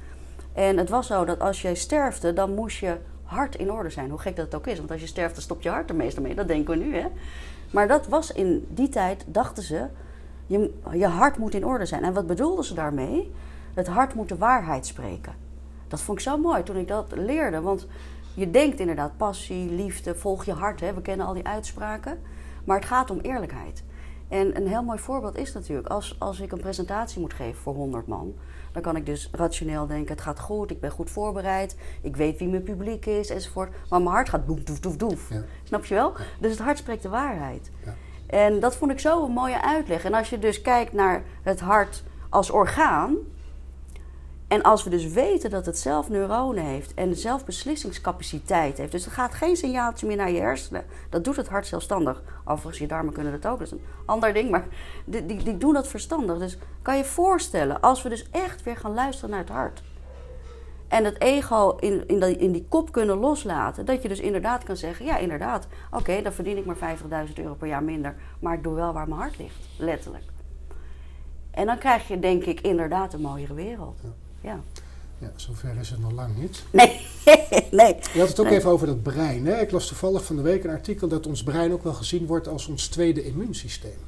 En het was zo dat als jij sterfte, dan moest je hart in orde zijn. Hoe gek dat ook is, want als je sterft, dan stopt je hart er meestal mee. Dat denken we nu, hè. Maar dat was in die tijd, dachten ze, je, je hart moet in orde zijn. En wat bedoelden ze daarmee? Het hart moet de waarheid spreken. Dat vond ik zo mooi toen ik dat leerde. Want je denkt inderdaad passie, liefde, volg je hart. Hè? We kennen al die uitspraken. Maar het gaat om eerlijkheid. En een heel mooi voorbeeld is natuurlijk, als, als ik een presentatie moet geven voor 100 man, dan kan ik dus rationeel denken: het gaat goed, ik ben goed voorbereid, ik weet wie mijn publiek is enzovoort. Maar mijn hart gaat doef, doef, doef, doef. Snap je wel? Dus het hart spreekt de waarheid. Ja. En dat vond ik zo een mooie uitleg. En als je dus kijkt naar het hart als orgaan, en als we dus weten dat het zelf neuronen heeft en zelf beslissingscapaciteit heeft, dus er gaat geen signaaltje meer naar je hersenen, dat doet het hart zelfstandig. Overigens, je darmen kunnen dat ook, dat is een ander ding, maar die, die, die doen dat verstandig. Dus kan je voorstellen, als we dus echt weer gaan luisteren naar het hart en het ego in, in, die, in die kop kunnen loslaten, dat je dus inderdaad kan zeggen: ja, inderdaad, oké, dan verdien ik maar 50.000 euro per jaar minder, maar ik doe wel waar mijn hart ligt, letterlijk. En dan krijg je, denk ik, inderdaad een mooiere wereld. Ja ja. Ja, zover is het nog lang niet. Nee, nee. Je had het ook even over dat brein. Hè? Ik las toevallig van de week een artikel dat ons brein ook wel gezien wordt als ons tweede immuunsysteem.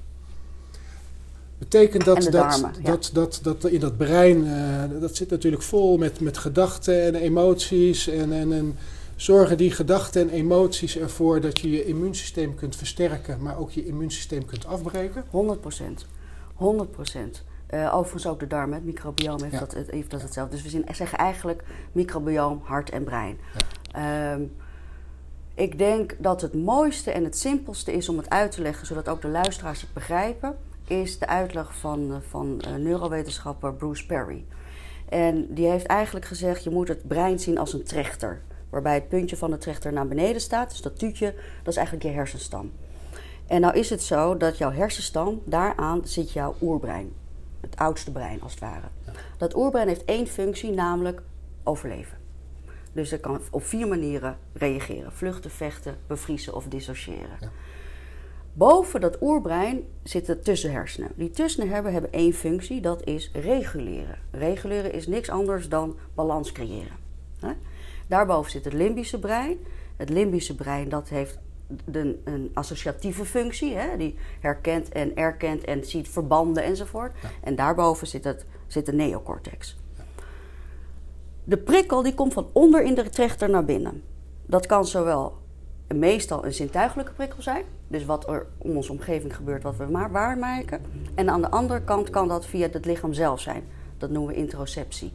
Betekent dat, dat, dat, dat, dat in dat brein, uh, dat zit natuurlijk vol met, met gedachten en emoties. En, en, en zorgen die gedachten en emoties ervoor dat je je immuunsysteem kunt versterken, maar ook je immuunsysteem kunt afbreken? 100 procent. 100 procent. Uh, overigens ook de darmen, het microbioom heeft, dat, heeft dat hetzelfde. Dus we zeggen eigenlijk microbioom, hart en brein. Ja. Um, ik denk dat het mooiste en het simpelste is om het uit te leggen, zodat ook de luisteraars het begrijpen, is de uitleg van, eh, van uh, neurowetenschapper Bruce Perry. En die heeft eigenlijk gezegd: je moet het brein zien als een trechter. Waarbij het puntje van de trechter naar beneden staat. Dus dat tuutje, dat is eigenlijk je hersenstam. En nou is het zo dat jouw hersenstam, daaraan zit jouw oerbrein het oudste brein als het ware. Dat oerbrein heeft één functie, namelijk overleven. Dus het kan op vier manieren reageren: vluchten, vechten, bevriezen of dissociëren. Ja. Boven dat oerbrein zitten tussenhersenen. Die tussenhersenen hebben één functie, dat is reguleren. Reguleren is niks anders dan balans creëren. Daarboven zit het limbische brein. Het limbische brein dat heeft een associatieve functie, hè, die herkent en erkent en ziet verbanden enzovoort. En daarboven zit, het, zit de neocortex. De prikkel die komt van onder in de trechter naar binnen. Dat kan zowel meestal een zintuigelijke prikkel zijn, dus wat er om onze omgeving gebeurt, wat we maar waarmaken. En aan de andere kant kan dat via het lichaam zelf zijn. Dat noemen we interoceptie.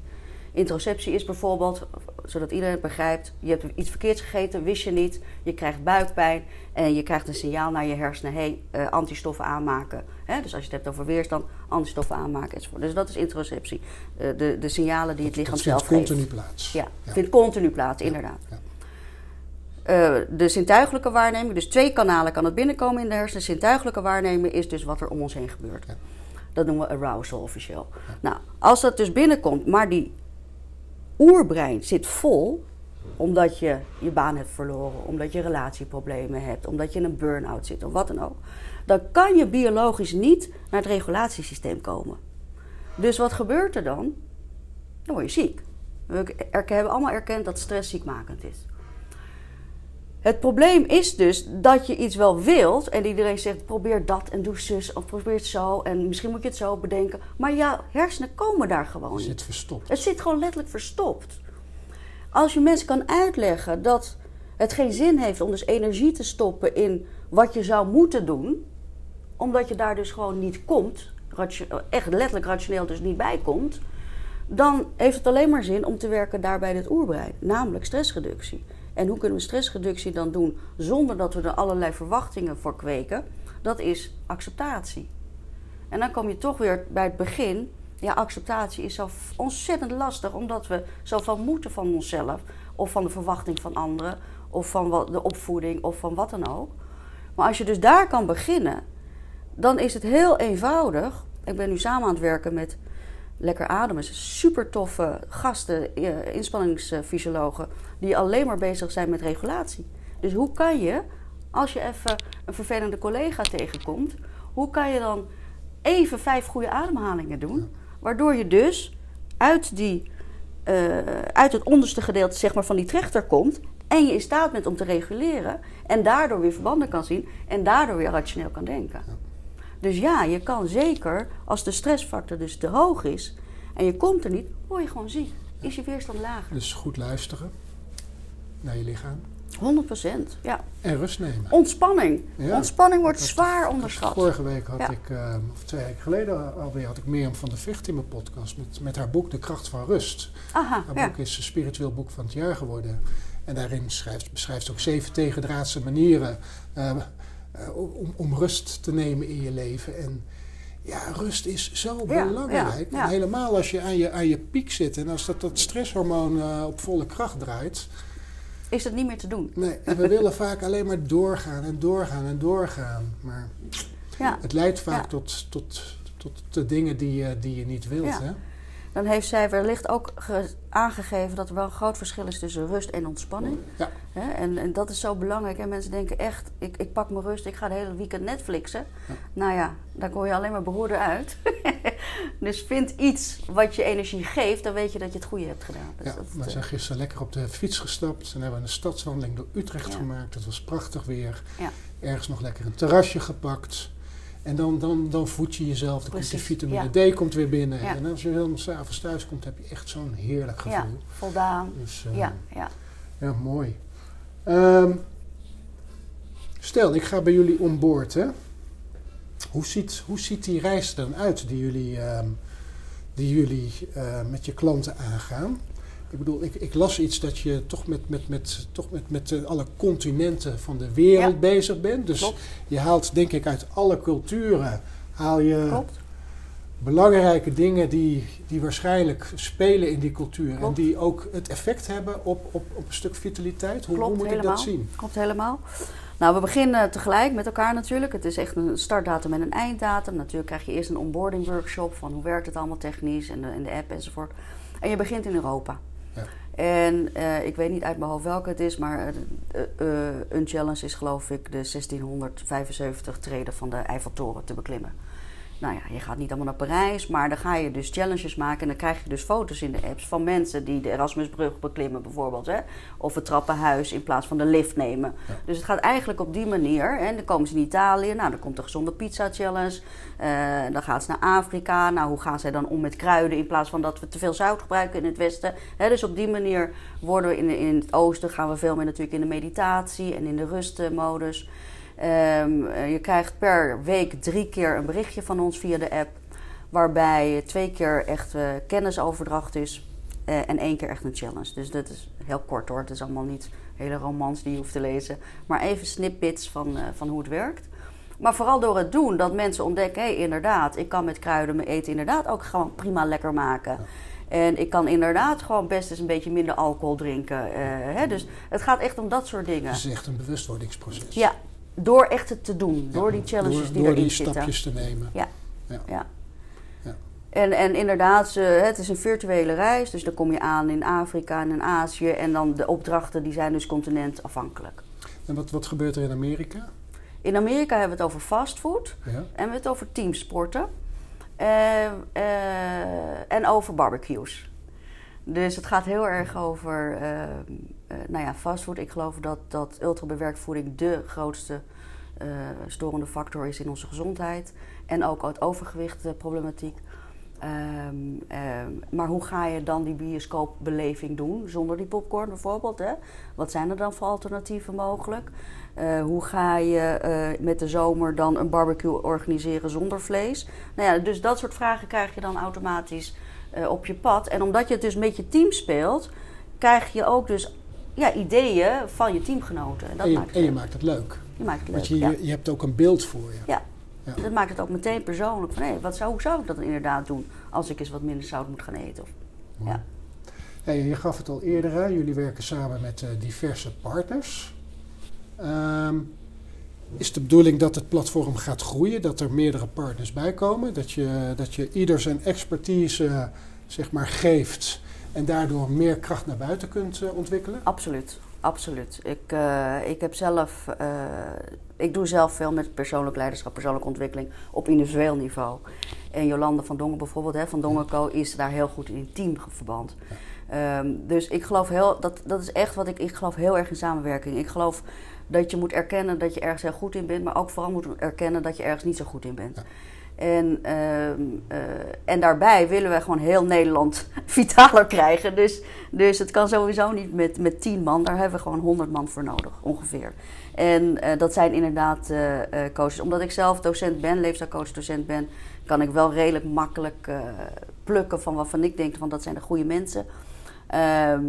Interoceptie is bijvoorbeeld, zodat iedereen het begrijpt, je hebt iets verkeerds gegeten, wist je niet, je krijgt buikpijn en je krijgt een signaal naar je hersenen, hé, hey, uh, antistoffen aanmaken. Hè? Dus als je het hebt over weerstand, antistoffen aanmaken enzovoort. Dus dat is interoceptie, uh, de, de signalen die het lichaam zelf geeft. vindt continu plaats. Ja, ja. vindt continu plaats, inderdaad. Ja. Uh, de zintuigelijke waarneming, dus twee kanalen kan het binnenkomen in de hersenen. Zintuigelijke waarneming is dus wat er om ons heen gebeurt. Dat noemen we arousal officieel. Nou, als dat dus binnenkomt, maar die oerbrein zit vol, omdat je je baan hebt verloren, omdat je relatieproblemen hebt, omdat je in een burn-out zit of wat dan ook, dan kan je biologisch niet naar het regulatiesysteem komen. Dus wat gebeurt er dan? Dan word je ziek. We hebben allemaal erkend dat stress ziekmakend is. Het probleem is dus dat je iets wel wilt en iedereen zegt probeer dat en doe zus of probeer het zo en misschien moet je het zo bedenken. Maar jouw hersenen komen daar gewoon Het zit verstopt. Het zit gewoon letterlijk verstopt. Als je mensen kan uitleggen dat het geen zin heeft om dus energie te stoppen in wat je zou moeten doen, omdat je daar dus gewoon niet komt, echt letterlijk rationeel dus niet bij komt, dan heeft het alleen maar zin om te werken daar bij het oerbrein, namelijk stressreductie. En hoe kunnen we stressreductie dan doen zonder dat we er allerlei verwachtingen voor kweken? Dat is acceptatie. En dan kom je toch weer bij het begin. Ja, acceptatie is zo ontzettend lastig, omdat we zoveel moeten van onszelf, of van de verwachting van anderen, of van de opvoeding, of van wat dan ook. Maar als je dus daar kan beginnen, dan is het heel eenvoudig. Ik ben nu samen aan het werken met Lekker Ademen. Super toffe gasten, eh, inspanningsfysiologen, die alleen maar bezig zijn met regulatie. Dus hoe kan je, als je even een vervelende collega tegenkomt, hoe kan je dan even vijf goede ademhalingen doen? Waardoor je dus uit, die, eh, uit het onderste gedeelte zeg maar, van die trechter komt en je in staat bent om te reguleren en daardoor weer verbanden kan zien en daardoor weer rationeel kan denken. Dus ja, je kan zeker, als de stressfactor dus te hoog is en je komt er niet, word je gewoon ziek. Is je weerstand lager. Dus goed luisteren naar je lichaam 100%. Ja. en rust nemen. Ontspanning. Ja. Ontspanning wordt Dat- zwaar onderschat. Vorige week had Ja. ik, eh, of twee weken geleden alweer, had ik Mirjam van der Vecht in mijn podcast met, met haar boek De Kracht van Rust. Aha, Haar ja. boek is een spiritueel boek van het jaar geworden. En daarin schrijft, beschrijft ze ook zeven tegendraadse manieren eh, eh, om, om rust te nemen in je leven. En ja, rust is zo Ja, belangrijk. ja, ja. En helemaal als je aan, je aan je piek zit en als dat, dat stresshormoon eh, op volle kracht draait. Is het niet meer te doen. Nee, en we willen vaak alleen maar doorgaan en doorgaan en doorgaan. Maar Ja. het leidt vaak tot, tot, tot de dingen die je, die je niet wilt. Ja. Hè? Dan heeft zij wellicht ook ge- aangegeven dat er wel een groot verschil is tussen rust en ontspanning. Ja. En, en dat is zo belangrijk. En mensen denken echt, ik, ik pak mijn rust, ik ga de hele weekend Netflixen. Ja. Nou ja, daar kom je alleen maar behoorder uit. dus vind iets wat je energie geeft, dan weet je dat je het goede hebt gedaan. Dus Ja, dat, we zijn gisteren lekker op de fiets gestapt en hebben een stadswandeling door Utrecht Ja. gemaakt. Het was prachtig weer. Ja. Ergens nog lekker een terrasje gepakt. En dan, dan, dan voed je jezelf. Dan komt de vitamine D komt weer binnen. Ja. En als je dan s'avonds thuis komt, heb je echt zo'n heerlijk gevoel. ja, voldaan. Dus, eh, Ja, ja. ja, mooi. Ehm, stel, ik ga bij jullie on board. Hè? Hoe, ziet, hoe ziet die reis er dan uit die jullie, ehm, die jullie eh, met je klanten aangaan? Ik bedoel, ik, ik las iets dat je toch met, met, met, toch met, met eh, alle continenten van de wereld Ja. bezig bent. Dus Klopt. je haalt denk ik uit alle culturen haal je Klopt. belangrijke dingen die, die waarschijnlijk spelen in die cultuur. En die ook het effect hebben op, op, op een stuk vitaliteit. Hoe, hoe moet helemaal. ik dat zien? Klopt helemaal. Nou, we beginnen tegelijk met elkaar natuurlijk. Het is echt een startdatum en een einddatum. Natuurlijk krijg je eerst een onboarding workshop van hoe werkt het allemaal technisch en de, en de app enzovoort. En je begint in Europa. En eh, ik weet niet uit mijn hoofd welke het is, maar eh, eh, een challenge is geloof ik de 1675 treden van de Eiffeltoren te beklimmen. Nou ja, je gaat niet allemaal naar Parijs, maar dan ga je dus challenges maken en dan krijg je dus foto's in de apps van mensen die de Erasmusbrug beklimmen bijvoorbeeld. Hè? Of het trappenhuis in plaats van de lift nemen. Ja. Dus het gaat eigenlijk op die manier. En dan komen ze in Italië, nou dan komt de gezonde pizza challenge. Eh, dan gaan ze naar Afrika. Nou, hoe gaan zij dan om met kruiden in plaats van dat we te veel zout gebruiken in het westen? Hè, dus op die manier worden we in, in het oosten gaan we veel meer natuurlijk in de meditatie en in de rustmodus. Ehm, eh, je krijgt per week drie keer een berichtje van ons via de app. Waarbij twee keer echt eh, kennisoverdracht is. eh, en één keer echt een challenge. Dus dat is heel kort hoor. Het is allemaal niet hele romans die je hoeft te lezen. Maar even snippets van, van hoe het werkt. Maar vooral door het doen dat mensen ontdekken: hé, hey, inderdaad, ik kan met kruiden mijn eten inderdaad ook gewoon prima lekker maken. En ik kan inderdaad gewoon best eens een beetje minder alcohol drinken. hè? Dus het gaat echt om dat soort dingen. Het is echt een bewustwordingsproces. Ja, door echt het te doen. Ja, Door die challenges door, die door erin die zitten. stapjes te nemen. Ja. Ja. Ja. Ja. En, en inderdaad, het is een virtuele reis. Dus dan kom je aan in Afrika en in Azië. En dan de opdrachten die zijn dus continentafhankelijk. En wat, wat gebeurt er in Amerika? In Amerika hebben we het over fastfood. Ja. En we hebben het over teamsporten. Uh, en over barbecues. Dus het gaat heel erg over uh, nou ja, fastfood. Ik geloof dat, dat ultrabewerkt voeding de grootste storende factor is in onze gezondheid. En ook het overgewichtproblematiek. Um, maar hoe ga je dan die bioscoopbeleving doen zonder die popcorn bijvoorbeeld? Hè? Wat zijn er dan voor alternatieven mogelijk? Uh, hoe ga je uh, met de zomer dan een barbecue organiseren zonder vlees? Nou ja, dus dat soort vragen krijg je dan automatisch uh, op je pad. En omdat je het dus met je team speelt, krijg je ook dus ja, ideeën van je teamgenoten. En, dat en, je, maakt en je maakt het leuk. Je maakt het leuk, Want je, ja. je hebt ook een beeld voor je. Ja, ja. Dat maakt het ook meteen persoonlijk. Van, hé, wat zou, hoe zou ik dat dan inderdaad doen als ik eens wat minder zout moet gaan eten? Of, ja. Hey, je gaf het al eerder, hè? jullie werken samen met uh, diverse partners. Um, is de bedoeling dat het platform gaat groeien, dat er meerdere partners bij komen, dat je, dat je ieder zijn expertise zeg maar, geeft en daardoor meer kracht naar buiten kunt uh, ontwikkelen? Absoluut, absoluut. Ik, uh, ik heb zelf, uh, ik doe zelf veel met persoonlijk leiderschap, persoonlijke ontwikkeling op individueel niveau. En Jolande van Dongen bijvoorbeeld, hè, van Dongenco, is daar heel goed in teamverband. Um, dus ik geloof heel, dat, dat is echt wat ik, ik geloof heel erg in samenwerking. Ik geloof dat je moet erkennen dat je ergens heel goed in bent, maar ook vooral moet erkennen dat je ergens niet zo goed in bent. Ja. En, uh, uh, en daarbij willen we gewoon heel Nederland vitaler krijgen. Dus, dus het kan sowieso niet met, met tien man. Daar hebben we gewoon honderd man voor nodig, ongeveer. En uh, dat zijn inderdaad uh, coaches. Omdat ik zelf docent ben, leefstijlcoach docent ben... kan ik wel redelijk makkelijk plukken van waarvan ik denk... van dat zijn de goede mensen. Ehm,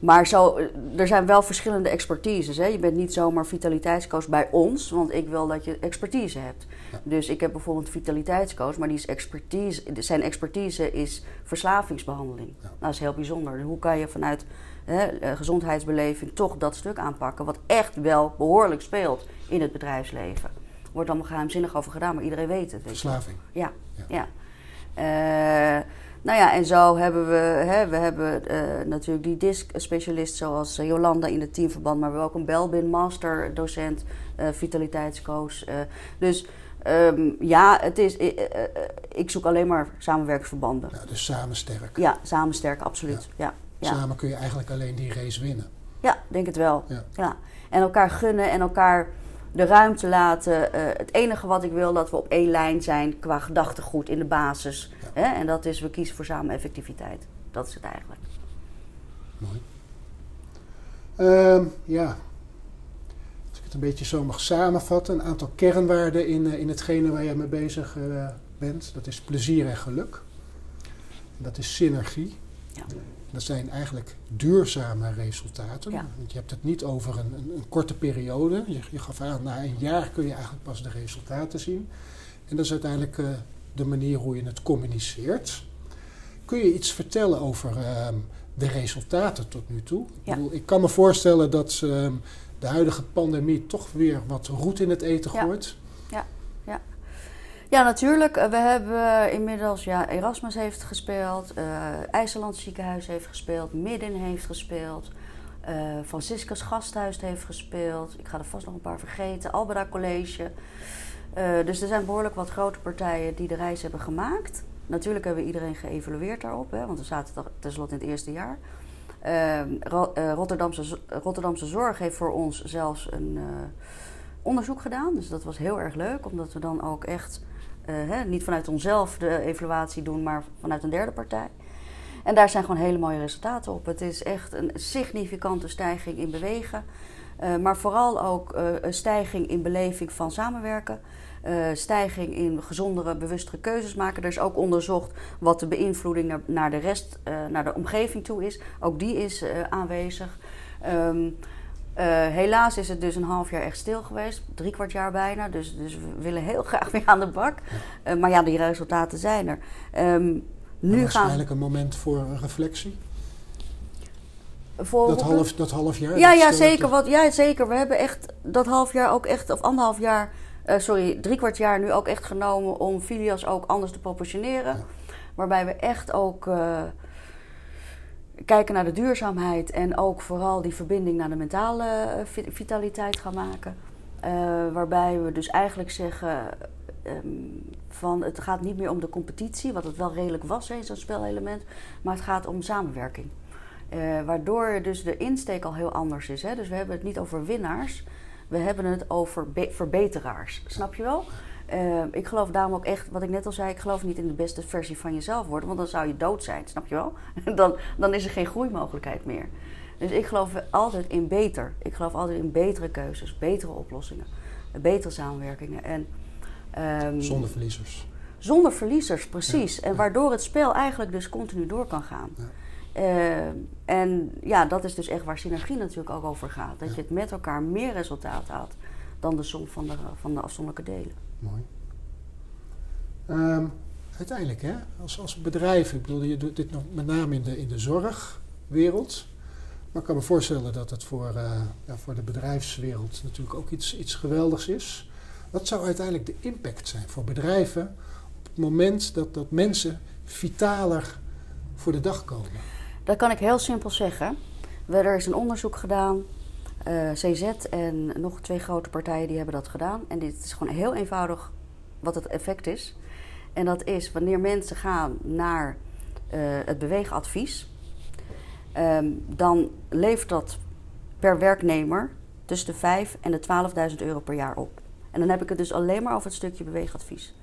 maar zo, er zijn wel verschillende expertises. Hè? Je bent niet zomaar vitaliteitscoach bij ons, want ik wil dat je expertise hebt. Ja. Dus ik heb bijvoorbeeld vitaliteitscoach, maar die is expertise, zijn expertise is verslavingsbehandeling. Ja. Nou, dat is heel bijzonder. Hoe kan je vanuit hè, eh, gezondheidsbeleving toch dat stuk aanpakken, wat echt wel behoorlijk speelt in het bedrijfsleven? Er wordt allemaal geheimzinnig over gedaan, maar iedereen weet het. Weet Verslaving. Ja, ja. ja. Uh, nou ja, en zo hebben we, hè, we hebben uh, natuurlijk die disc-specialist zoals uh, Jolanda in het teamverband, maar we hebben ook een Belbin Master docent, uh, vitaliteitscoach. dus um, ja, het is, ik zoek alleen maar samenwerksverbanden. Ja, dus samen sterk. Ja, samen sterk, absoluut. Ja. ja. Samen kun je eigenlijk alleen die race winnen. Ja, denk het wel. Ja. ja. En elkaar gunnen en elkaar de ruimte laten. Uh, het enige wat ik wil, dat we op één lijn zijn qua gedachtegoed in de basis. Ja. Hè? En dat is, we kiezen voor samen effectiviteit. Dat is het eigenlijk. Mooi. Uh, ja. Als ik het een beetje zo mag samenvatten. Een aantal kernwaarden in, uh, in hetgene waar jij mee bezig uh, bent. Dat is plezier en geluk. En dat is synergie. Ja. Dat zijn eigenlijk duurzame resultaten. Ja. Want je hebt het niet over een, een, een korte periode. Je, je, gaf aan, na een jaar kun je eigenlijk pas de resultaten zien. En dat is uiteindelijk uh, de manier hoe je het communiceert. Kun je iets vertellen over uh, de resultaten tot nu toe? Ja. Ik, bedoel, ik, kan me voorstellen dat uh, de huidige pandemie toch weer wat roet in het eten gooit. Ja. natuurlijk. We hebben inmiddels, ja, Erasmus heeft gespeeld, uh, ziekenhuis heeft gespeeld, Midden heeft gespeeld, uh, Franciscus Gasthuis heeft gespeeld. Ik ga er vast nog een paar vergeten. Albera College. Dus er zijn behoorlijk wat grote partijen die de reis hebben gemaakt. Natuurlijk hebben we iedereen geëvalueerd daarop, hè, want we zaten tenslotte in het eerste jaar. Rotterdamse, Rotterdamse Zorg heeft voor ons zelfs een onderzoek gedaan. Dus dat was heel erg leuk, omdat we dan ook echt hè, niet vanuit onszelf de evaluatie doen, maar vanuit een derde partij. En daar zijn gewoon hele mooie resultaten op. Het is echt een significante stijging in bewegen. Uh, maar vooral ook uh, een stijging in beleving van samenwerken. Stijging in gezondere, bewustere keuzes maken. Er is ook onderzocht wat de beïnvloeding naar, de rest, naar de omgeving toe is. Ook die is aanwezig. Um, uh, helaas is het dus een half jaar echt stil geweest, drie kwart jaar bijna. Dus, dus we willen heel graag weer aan de bak. Uh, maar ja, die resultaten zijn er. Um, nu waarschijnlijk gaan... een moment voor een reflectie? Voor dat, half, dat half jaar? Ja, ja, zeker, wat, ja, zeker. We hebben echt dat half jaar ook echt, of anderhalf jaar eh, sorry, drie kwart jaar nu ook echt genomen om filias ook anders te proportioneren. Ja. Waarbij we echt ook eh, kijken naar de duurzaamheid en ook vooral die verbinding naar de mentale eh, vi- vitaliteit gaan maken. Eh, waarbij we dus eigenlijk zeggen ehm, van het gaat niet meer om de competitie, wat het wel redelijk was, hè, zo'n spelelement, maar het gaat om samenwerking. Eh, waardoor dus de insteek al heel anders is. Hè? Dus we hebben het niet over winnaars, we hebben het over be- verbeteraars. Snap je wel? Eh, ik geloof daarom ook echt, wat ik net al zei, ik geloof niet in de beste versie van jezelf worden, want dan zou je dood zijn, snap je wel? dan, dan is er geen groeimogelijkheid meer. Dus ik geloof altijd in beter. Ik geloof altijd in betere keuzes, betere oplossingen, betere samenwerkingen. En, ehm, Zonder verliezers. zonder verliezers, precies. Ja, en ja. waardoor het spel eigenlijk dus continu door kan gaan. Ja. Eh, en ja, dat is dus echt waar synergie natuurlijk ook over gaat. Dat je het met elkaar meer resultaat haalt dan de som van de, van de afzonderlijke delen. Mooi. Ehm, uiteindelijk, hè, als, als bedrijf, ik bedoel, je doet dit nog met name in de, in de zorgwereld. Maar ik kan me voorstellen dat het voor, eh, ja, voor de bedrijfswereld natuurlijk ook iets, iets geweldigs is. Wat zou uiteindelijk de impact zijn voor bedrijven op het moment dat, dat mensen vitaler voor de dag komen? Dat kan ik heel simpel zeggen. Er is een onderzoek gedaan. Eh, CZ en nog twee grote partijen die hebben dat gedaan. En dit is gewoon heel eenvoudig wat het effect is. En dat is wanneer mensen gaan naar eh, het beweegadvies, ehm, dan levert dat per werknemer tussen de 5 en de 12.000 euro per jaar op. En dan heb ik het dus alleen maar over het stukje beweegadvies.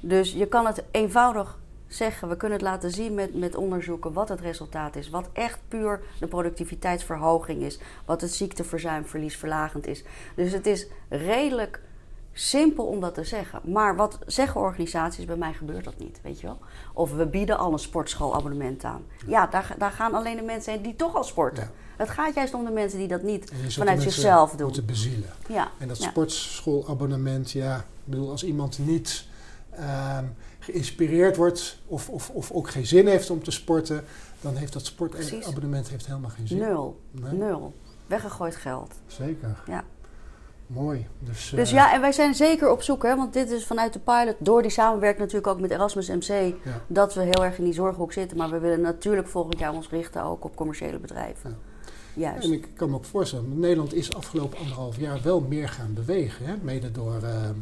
Dus je kan het eenvoudig zeggen. We kunnen het laten zien met, met onderzoeken wat het resultaat is. Wat echt puur de productiviteitsverhoging is. Wat het ziekteverzuimverlies verlagend is. Dus het is redelijk simpel om dat te zeggen. Maar wat zeggen organisaties? Bij mij gebeurt dat niet, weet je wel. Of we bieden al een sportschoolabonnement aan. Ja, daar, daar gaan alleen de mensen heen die toch al sporten. Ja. Het gaat juist om de mensen die dat niet vanuit zichzelf doen. moeten bezielen. Ja, En dat ja. sportschoolabonnement, ja, ik bedoel, als iemand niet ehm, geïnspireerd wordt of, of, of ook geen zin heeft om te sporten, dan heeft dat sportabonnement heeft helemaal geen zin. Nul. Nee? Nul. Weggegooid geld. Zeker. Ja. Mooi. Dus, Dus eh, ja, en wij zijn zeker op zoek, hè, want dit is vanuit de pilot, door die samenwerking natuurlijk ook met Erasmus MC, ja. dat we heel erg in die zorghoek zitten. Maar we willen natuurlijk volgend jaar ons richten ook op commerciële bedrijven. Juist. En ik kan me ook voorstellen, Nederland is afgelopen anderhalf jaar wel meer gaan bewegen. Hè? Mede door, ehm,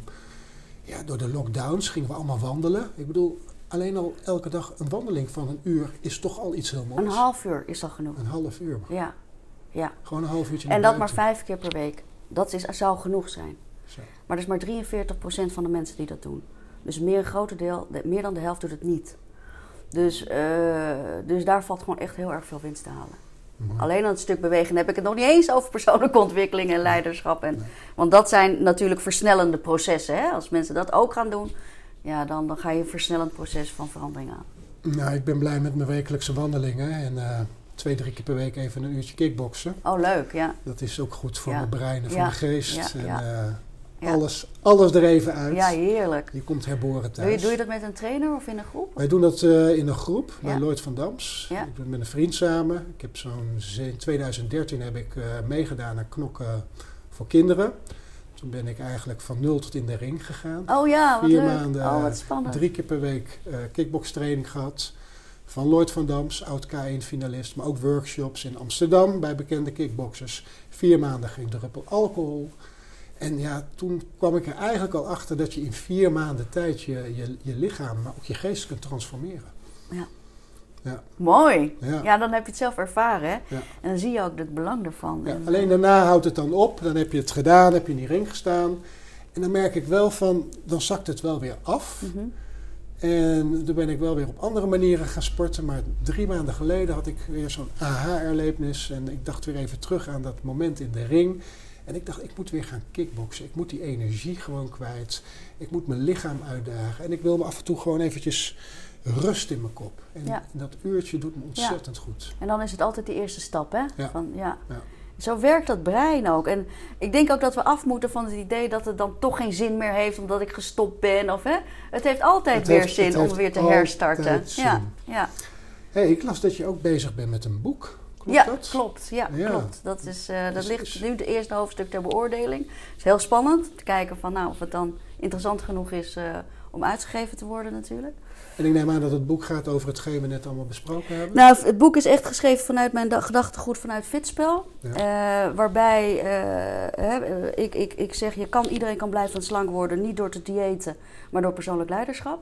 ja, door de lockdowns gingen we allemaal wandelen. Ik bedoel, alleen al elke dag een wandeling van een uur is toch al iets heel moois. Een half uur is al genoeg. Een half uur. maar. Ja, ja. Gewoon een half uurtje En dat maar vijf keer per week. Dat is, zou genoeg zijn. Zo. Maar er is maar 43% van de mensen die dat doen. Dus meer, een grote deel, de- meer dan de helft doet het niet. Dus, eh, dus daar valt gewoon echt heel erg veel winst te halen. Mooi. Alleen aan het stuk bewegen heb ik het nog niet eens over persoonlijke ontwikkeling en leiderschap. En, Nee. Want dat zijn natuurlijk versnellende processen. Hè? Als mensen dat ook gaan doen, ja, dan, dan ga je een versnellend proces van verandering aan. Nou, ik ben blij met mijn wekelijkse wandelingen. En eh, twee, drie keer per week even een uurtje kickboksen. Oh, leuk, ja. Dat is ook goed voor Ja. mijn brein en voor Ja. mijn geest. Ja, En ja. Eh, Ja. alles, alles er even uit. Ja, heerlijk. Je komt herboren Doe thuis. je, doe je dat met een trainer of in een groep? Wij doen dat eh, in een groep bij Ja. Lloyd van Dams. Ja. Ik ben met een vriend samen. Ik heb zo'n in 2013 heb ik eh, meegedaan aan knokken voor kinderen. Toen ben ik eigenlijk van nul tot in de ring gegaan. Oh ja, wat Vier leuk. maanden, oh, wat spannend. Drie keer per week eh kickbokstraining gehad. Van Lloyd van Dams, oud K1-finalist. Maar ook workshops in Amsterdam bij bekende kickboxers. Vier maanden geen druppel alcohol. En ja, toen kwam ik er eigenlijk al achter dat je in vier maanden tijd je, je, je lichaam, maar ook je geest kunt transformeren. Mooi. Ja. Ja, dan heb je het zelf ervaren, hè? Ja. En dan zie je ook het belang ervan. Ja, En, alleen daarna houdt het dan op. Dan heb je het gedaan, heb je in die ring gestaan. En dan merk ik wel van, dan zakt het wel weer af. Mhm. En toen ben ik wel weer op andere manieren gaan sporten. Maar drie maanden geleden had ik weer zo'n aha-erlevenis. En ik dacht weer even terug aan dat moment in de ring. En ik dacht, ik moet weer gaan kickboksen. Ik moet die energie gewoon kwijt. Ik moet mijn lichaam uitdagen. En ik wil me af en toe gewoon eventjes rust in mijn kop. En Ja. dat uurtje doet me ontzettend goed. En dan is het altijd de eerste stap, hè? Ja. Van, ja. Ja. Zo werkt dat brein ook. En ik denk ook dat we af moeten van het idee dat het dan toch geen zin meer heeft omdat ik gestopt ben. Of, hè? Het heeft altijd Het weer heeft- zin om weer te herstarten. zin. Ja, ja. hey, ik las dat je ook bezig bent met een boek. Klopt ja, dat? klopt. Ja, Ja. klopt. Dat, is, eh, dat Dus- ligt nu het eerste hoofdstuk ter beoordeling. Het is heel spannend te kijken van, nou, of het dan interessant genoeg is eh, om uitgegeven te worden natuurlijk. En ik neem aan dat het boek gaat over hetgeen we net allemaal besproken hebben. Nou, het boek is echt geschreven vanuit mijn da- gedachtegoed vanuit Fitspel. Ja. Eh, waarbij ik, ik, ik zeg, je kan, iedereen kan blijven slank worden. Niet door te diëten, maar door persoonlijk leiderschap.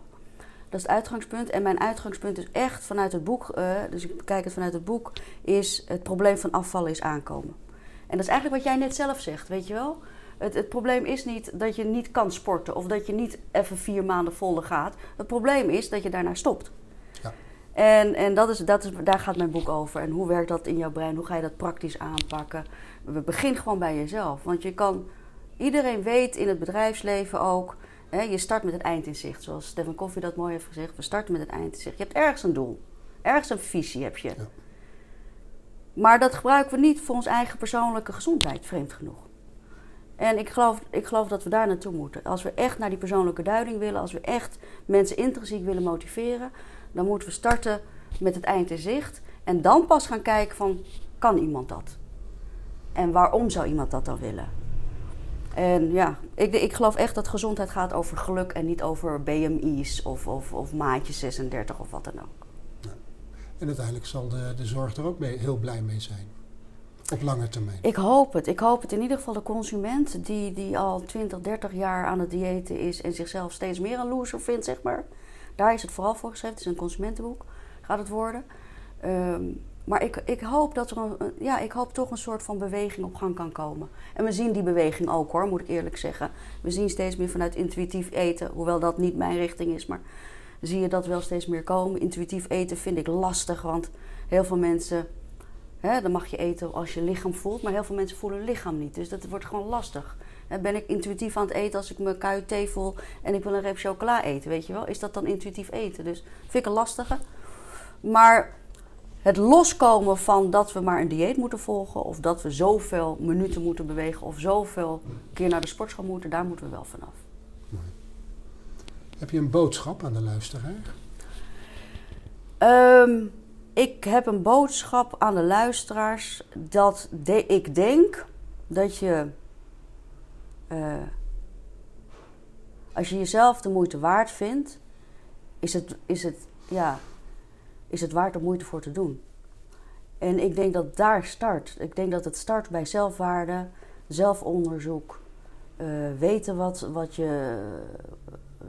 Dat is het uitgangspunt. En mijn uitgangspunt is echt vanuit het boek, eh, dus ik bekijk het vanuit het boek, is het probleem van afvallen is aankomen. En dat is eigenlijk wat jij net zelf zegt, weet je wel? Het, het probleem is niet dat je niet kan sporten of dat je niet even vier maanden volle gaat. Het probleem is dat je daarna stopt. Ja. En, en dat is, dat is, daar gaat mijn boek over. En hoe werkt dat in jouw brein? Hoe ga je dat praktisch aanpakken? We begin gewoon bij jezelf. Want je kan, iedereen weet in het bedrijfsleven ook, hè, je start met het eind in zicht. Zoals Stefan Koffie dat mooi heeft gezegd. We starten met het eind in zicht. Je hebt ergens een doel. Ergens een visie heb je. Ja. Maar dat gebruiken we niet voor onze eigen persoonlijke gezondheid, vreemd genoeg. En ik geloof, ik geloof dat we daar naartoe moeten. Als we echt naar die persoonlijke duiding willen, als we echt mensen intrinsiek willen motiveren, dan moeten we starten met het eind in zicht. En dan pas gaan kijken van, kan iemand dat? En waarom zou iemand dat dan willen? En ja, ik, ik geloof echt dat gezondheid gaat over geluk en niet over BMI's of, of, of maatje 36 of wat dan ook. En uiteindelijk zal de, de zorg er ook mee, heel blij mee zijn. Op lange termijn. Ik hoop het. Ik hoop het in ieder geval de consument die, die al 20, 30 jaar aan het diëten is en zichzelf steeds meer een loser vindt, zeg maar. Daar is het vooral voor geschreven. Het is een consumentenboek, gaat het worden. Ehm, maar ik, ik hoop dat er een, ja, ik hoop toch een soort van beweging op gang kan komen. En we zien die beweging ook hoor, moet ik eerlijk zeggen. We zien steeds meer vanuit intuïtief eten, hoewel dat niet mijn richting is, maar zie je dat wel steeds meer komen. Intuïtief eten vind ik lastig, want heel veel mensen Hè, dan mag je eten als je lichaam voelt, maar heel veel mensen voelen lichaam niet. Dus dat wordt gewoon lastig. Ben ik intuïtief aan het eten als ik mijn KUT voel en ik wil een reep chocola eten, weet je wel? Is dat dan intuïtief eten? Dus vind ik een lastige. Maar het loskomen van dat we maar een dieet moeten volgen... of dat we zoveel minuten moeten bewegen... of zoveel keer naar de sportschool moeten, daar moeten we wel vanaf. Heb je een boodschap aan de luisteraar? Ehm, ik heb een boodschap aan de luisteraars dat de- ik denk dat je, eh, als je jezelf de moeite waard vindt, is het, is het, ja, is het waard om moeite voor te doen. En ik denk dat daar start. Ik denk dat het start bij zelfwaarde, zelfonderzoek, eh, weten wat, wat, je,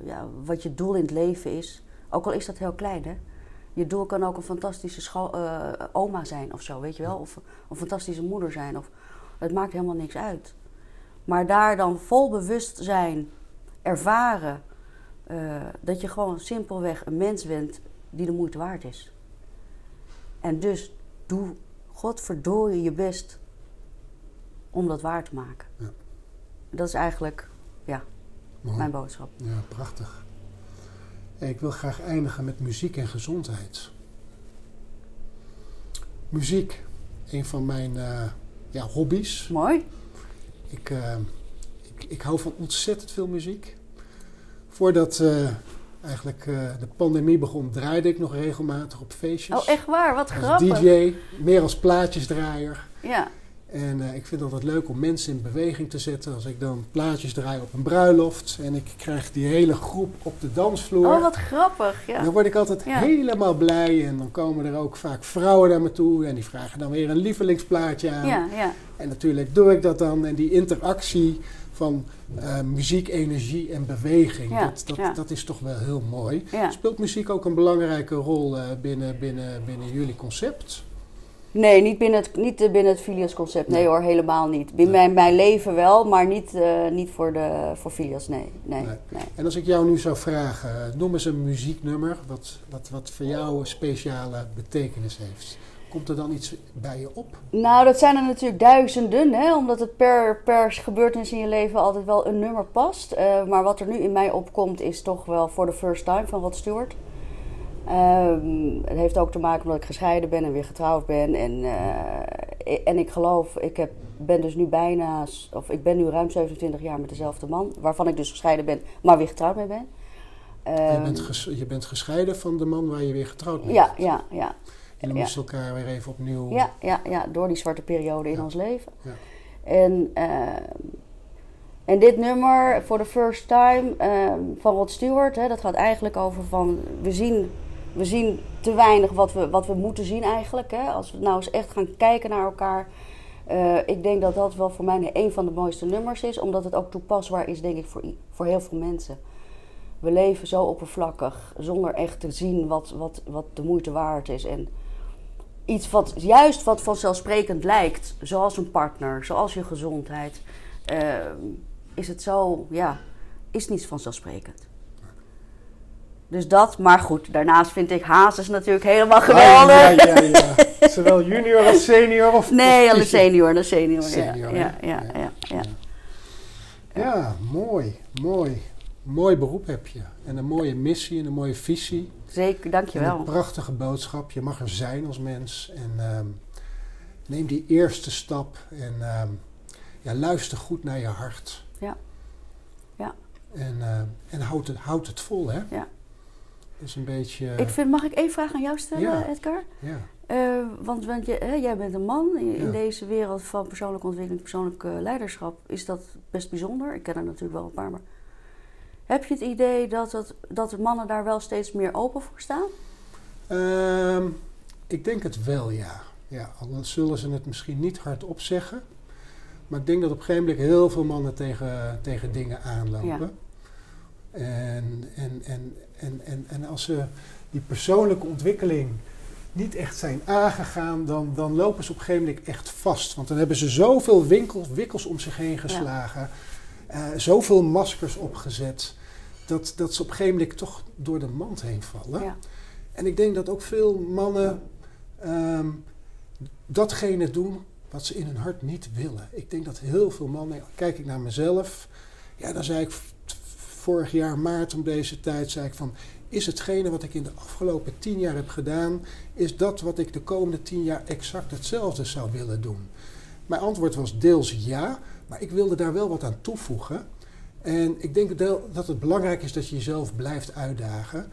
ja, wat je doel in het leven is. Ook al is dat heel klein, hè? Je doel kan ook een fantastische eh, oma zijn of zo, weet je wel? Of een fantastische moeder zijn. Of, het maakt helemaal niks uit. Maar daar dan vol bewustzijn ervaren eh, dat je gewoon simpelweg een mens bent die de moeite waard is. En dus doe godverdorie je best om dat waar te maken. Ja. Dat is eigenlijk ja, Mooi. mijn boodschap. Ja, prachtig. Ik wil graag eindigen met muziek en gezondheid. Muziek, een van mijn eh, ja, hobby's. Mooi. Ik, eh, ik, ik hou van ontzettend veel muziek. Voordat eh, eigenlijk eh, de pandemie begon, draaide ik nog regelmatig op feestjes. Oh, echt waar? Wat Als grappig. DJ, meer als plaatjesdraaier. Ja, En eh, ik vind het altijd leuk om mensen in beweging te zetten. Als ik dan plaatjes draai op een bruiloft en ik krijg die hele groep op de dansvloer. oh wat grappig. Ja. Dan word ik altijd Ja. helemaal blij. En dan komen er ook vaak vrouwen naar me toe. En die vragen dan weer een lievelingsplaatje aan. Ja, ja. En natuurlijk doe ik dat dan. En die interactie van eh, muziek, energie en beweging. Ja, Dat, dat, ja. dat is toch wel heel mooi. ja. Speelt muziek ook een belangrijke rol eh, binnen, binnen, binnen jullie concept? Nee, niet binnen het, niet eh, binnen het Filias concept. Nee Nee. hoor, helemaal niet. Binnen mijn, mijn leven wel, maar niet, eh, niet voor, de, voor Filias. Nee, nee. En als ik jou nu zou vragen, noem eens een muzieknummer wat, wat, wat voor jou een speciale betekenis heeft. Komt er dan iets bij je op? Nou, dat zijn er natuurlijk duizenden, hè, omdat het per, per gebeurtenis in je leven altijd wel een nummer past. Eh, maar wat er nu in mij opkomt is toch wel For the First Time van Rod Stewart. Ehm, het heeft ook te maken omdat ik gescheiden ben en weer getrouwd ben. En, eh, en ik geloof, ik heb, ben dus nu bijna, of ik ben nu ruim 27 jaar met dezelfde man. Waarvan ik dus gescheiden ben, maar weer getrouwd mee ben. je, Ehm, bent ges- je bent gescheiden van de man waar je weer getrouwd bent. ja, ja, ja. En dan moesten elkaar weer even opnieuw... Ja, ja, ja door die zwarte periode in Ja. ons leven. Ja. En, eh, en dit nummer, For the First Time, van Rod Stewart, hè, dat gaat eigenlijk over van... We zien, we zien te weinig wat we, wat we moeten zien eigenlijk. Hè. Als we nou eens echt gaan kijken naar elkaar... eh, ik denk dat dat wel voor mij een van de mooiste nummers is. Omdat het ook toepasbaar is, denk ik, voor, voor heel veel mensen. We leven zo oppervlakkig, zonder echt te zien wat, wat, wat de moeite waard is. En iets wat juist wat vanzelfsprekend lijkt, zoals een partner, zoals je gezondheid, eh, is het zo, ja, is niets vanzelfsprekend. Dus dat, maar goed, daarnaast vind ik Hazes natuurlijk helemaal geweldig. Ah, ja, ja, ja. Zowel junior als senior? Of, Nee, of aan de kies je? senior, de senior. Senior, ja, ja, ja, Ja. ja, mooi, mooi. Mooi beroep heb je. En een mooie missie en een mooie visie. Zeker, En dankjewel. een prachtige boodschap. Je mag er zijn als mens. En ehm, neem die eerste stap. En ehm, ja, luister goed naar je hart. Ja. Ja. En, ehm, en houd, het, houd het vol, hè? Ja. Is een beetje... Ik vind, mag ik één vraag aan jou stellen, Ja. Edgar? ja. Eh, want want je, hè, jij bent een man in, in Ja. deze wereld van persoonlijke ontwikkeling, persoonlijk leiderschap. Is dat best bijzonder? Ik ken er natuurlijk wel een paar, maar heb je het idee dat, het, dat de mannen daar wel steeds meer open voor staan? Ehm, ik denk het wel, ja. ja. Al zullen ze het misschien niet hardop zeggen. Maar ik denk dat op een gegeven moment heel veel mannen tegen, tegen dingen aanlopen. En, en, en, en, en, en als ze die persoonlijke ontwikkeling niet echt zijn aangegaan, dan, dan lopen ze op een gegeven moment echt vast. Want dan hebben ze zoveel winkels, wikkels om zich heen geslagen, eh, zoveel maskers opgezet, dat, dat ze op een gegeven moment toch door de mand heen vallen. Ja. En ik denk dat ook veel mannen ehm, datgene doen wat ze in hun hart niet willen. Ik denk dat heel veel mannen, kijk ik naar mezelf, ja, dan zei ik vorig jaar maart om deze tijd, zei ik van, is hetgene wat ik in de afgelopen tien jaar heb gedaan, is dat wat ik de komende tien jaar exact hetzelfde zou willen doen? Mijn antwoord was deels ja, maar ik wilde daar wel wat aan toevoegen. En ik denk dat het belangrijk is dat je jezelf blijft uitdagen.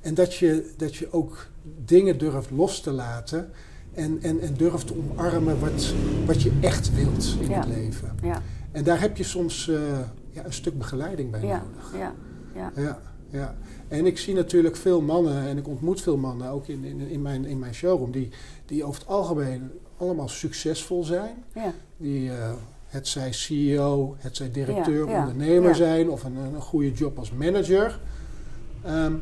En dat je, dat je ook dingen durft los te laten. En, en, en durft te omarmen wat, wat je echt wilt in Ja. het leven. Ja, En daar heb je soms eh, ja, een stuk begeleiding bij ja, nodig. ja, ja. Ja, ja. En ik zie natuurlijk veel mannen, en ik ontmoet veel mannen ook in, in, in, mijn, in mijn showroom, die, die over het algemeen allemaal succesvol zijn. ja. Die, eh, het zij CEO, het zij directeur, Ja, ondernemer zijn of een, een goede job als manager. Ehm,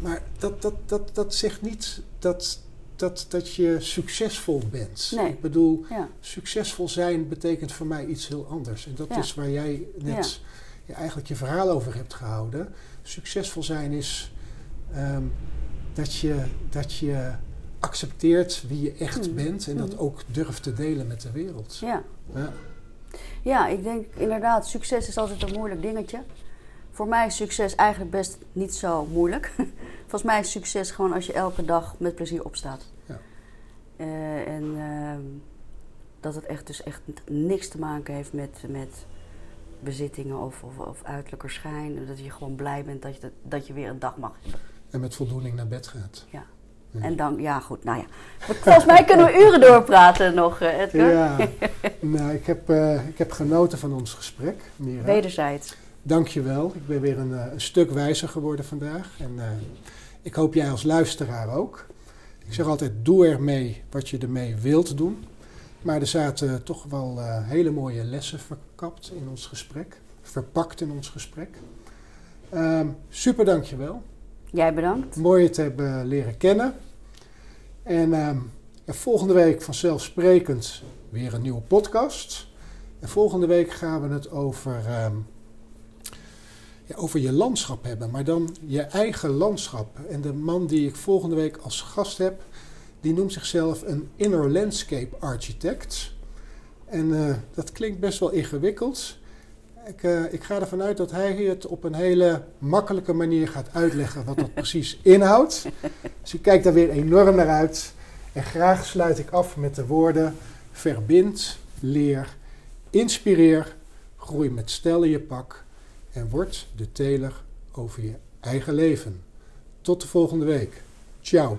maar dat, dat, dat, dat zegt niet dat, dat, dat je succesvol bent. Nee. Ik bedoel, ja. succesvol zijn betekent voor mij iets heel anders. En dat Ja. is waar jij net je eigenlijk je verhaal over hebt gehouden. Succesvol zijn is ehm, dat, je, dat je accepteert wie je echt Mm. bent en dat Mm. ook durft te delen met de wereld. ja. Ja. Ja, ik denk inderdaad, succes is altijd een moeilijk dingetje. Voor mij is succes eigenlijk best niet zo moeilijk. Volgens mij is succes gewoon als je elke dag met plezier opstaat. Ja. Eh, en ehm, dat het echt dus echt niks te maken heeft met, met bezittingen of, of, of uiterlijke schijn. Dat je gewoon blij bent dat je, dat je weer een dag mag hebben. En met voldoening naar bed gaat. Ja. Ja. En dan, ja goed, nou ja. Volgens mij kunnen we uren doorpraten nog, eh, Edgar. Ja, nou, ik heb, eh, ik heb genoten van ons gesprek, Mira. Wederzijds. Dank je wel. Ik ben weer een, eh, een stuk wijzer geworden vandaag. En eh, ik hoop jij als luisteraar ook. Ik zeg altijd, doe ermee wat je ermee wilt doen. Maar er zaten toch wel eh, hele mooie lessen verkapt in ons gesprek. Verpakt in ons gesprek. Ehm, super, dank je wel. Jij bedankt. Mooi je te hebben leren kennen. En ehm, ja, volgende week vanzelfsprekend weer een nieuwe podcast. En volgende week gaan we het over, ehm, over je landschap hebben. Maar dan je eigen landschap. En de man die ik volgende week als gast heb, die noemt zichzelf een inner landscape architect. En eh, dat klinkt best wel ingewikkeld. Ik, eh, ik ga ervan uit dat hij het op een hele makkelijke manier gaat uitleggen wat dat precies inhoudt. Dus ik kijk daar weer enorm naar uit. En graag sluit ik af met de woorden: verbind, leer, inspireer, groei met stijl je pak en word de teler over je eigen leven. Tot de volgende week. Ciao.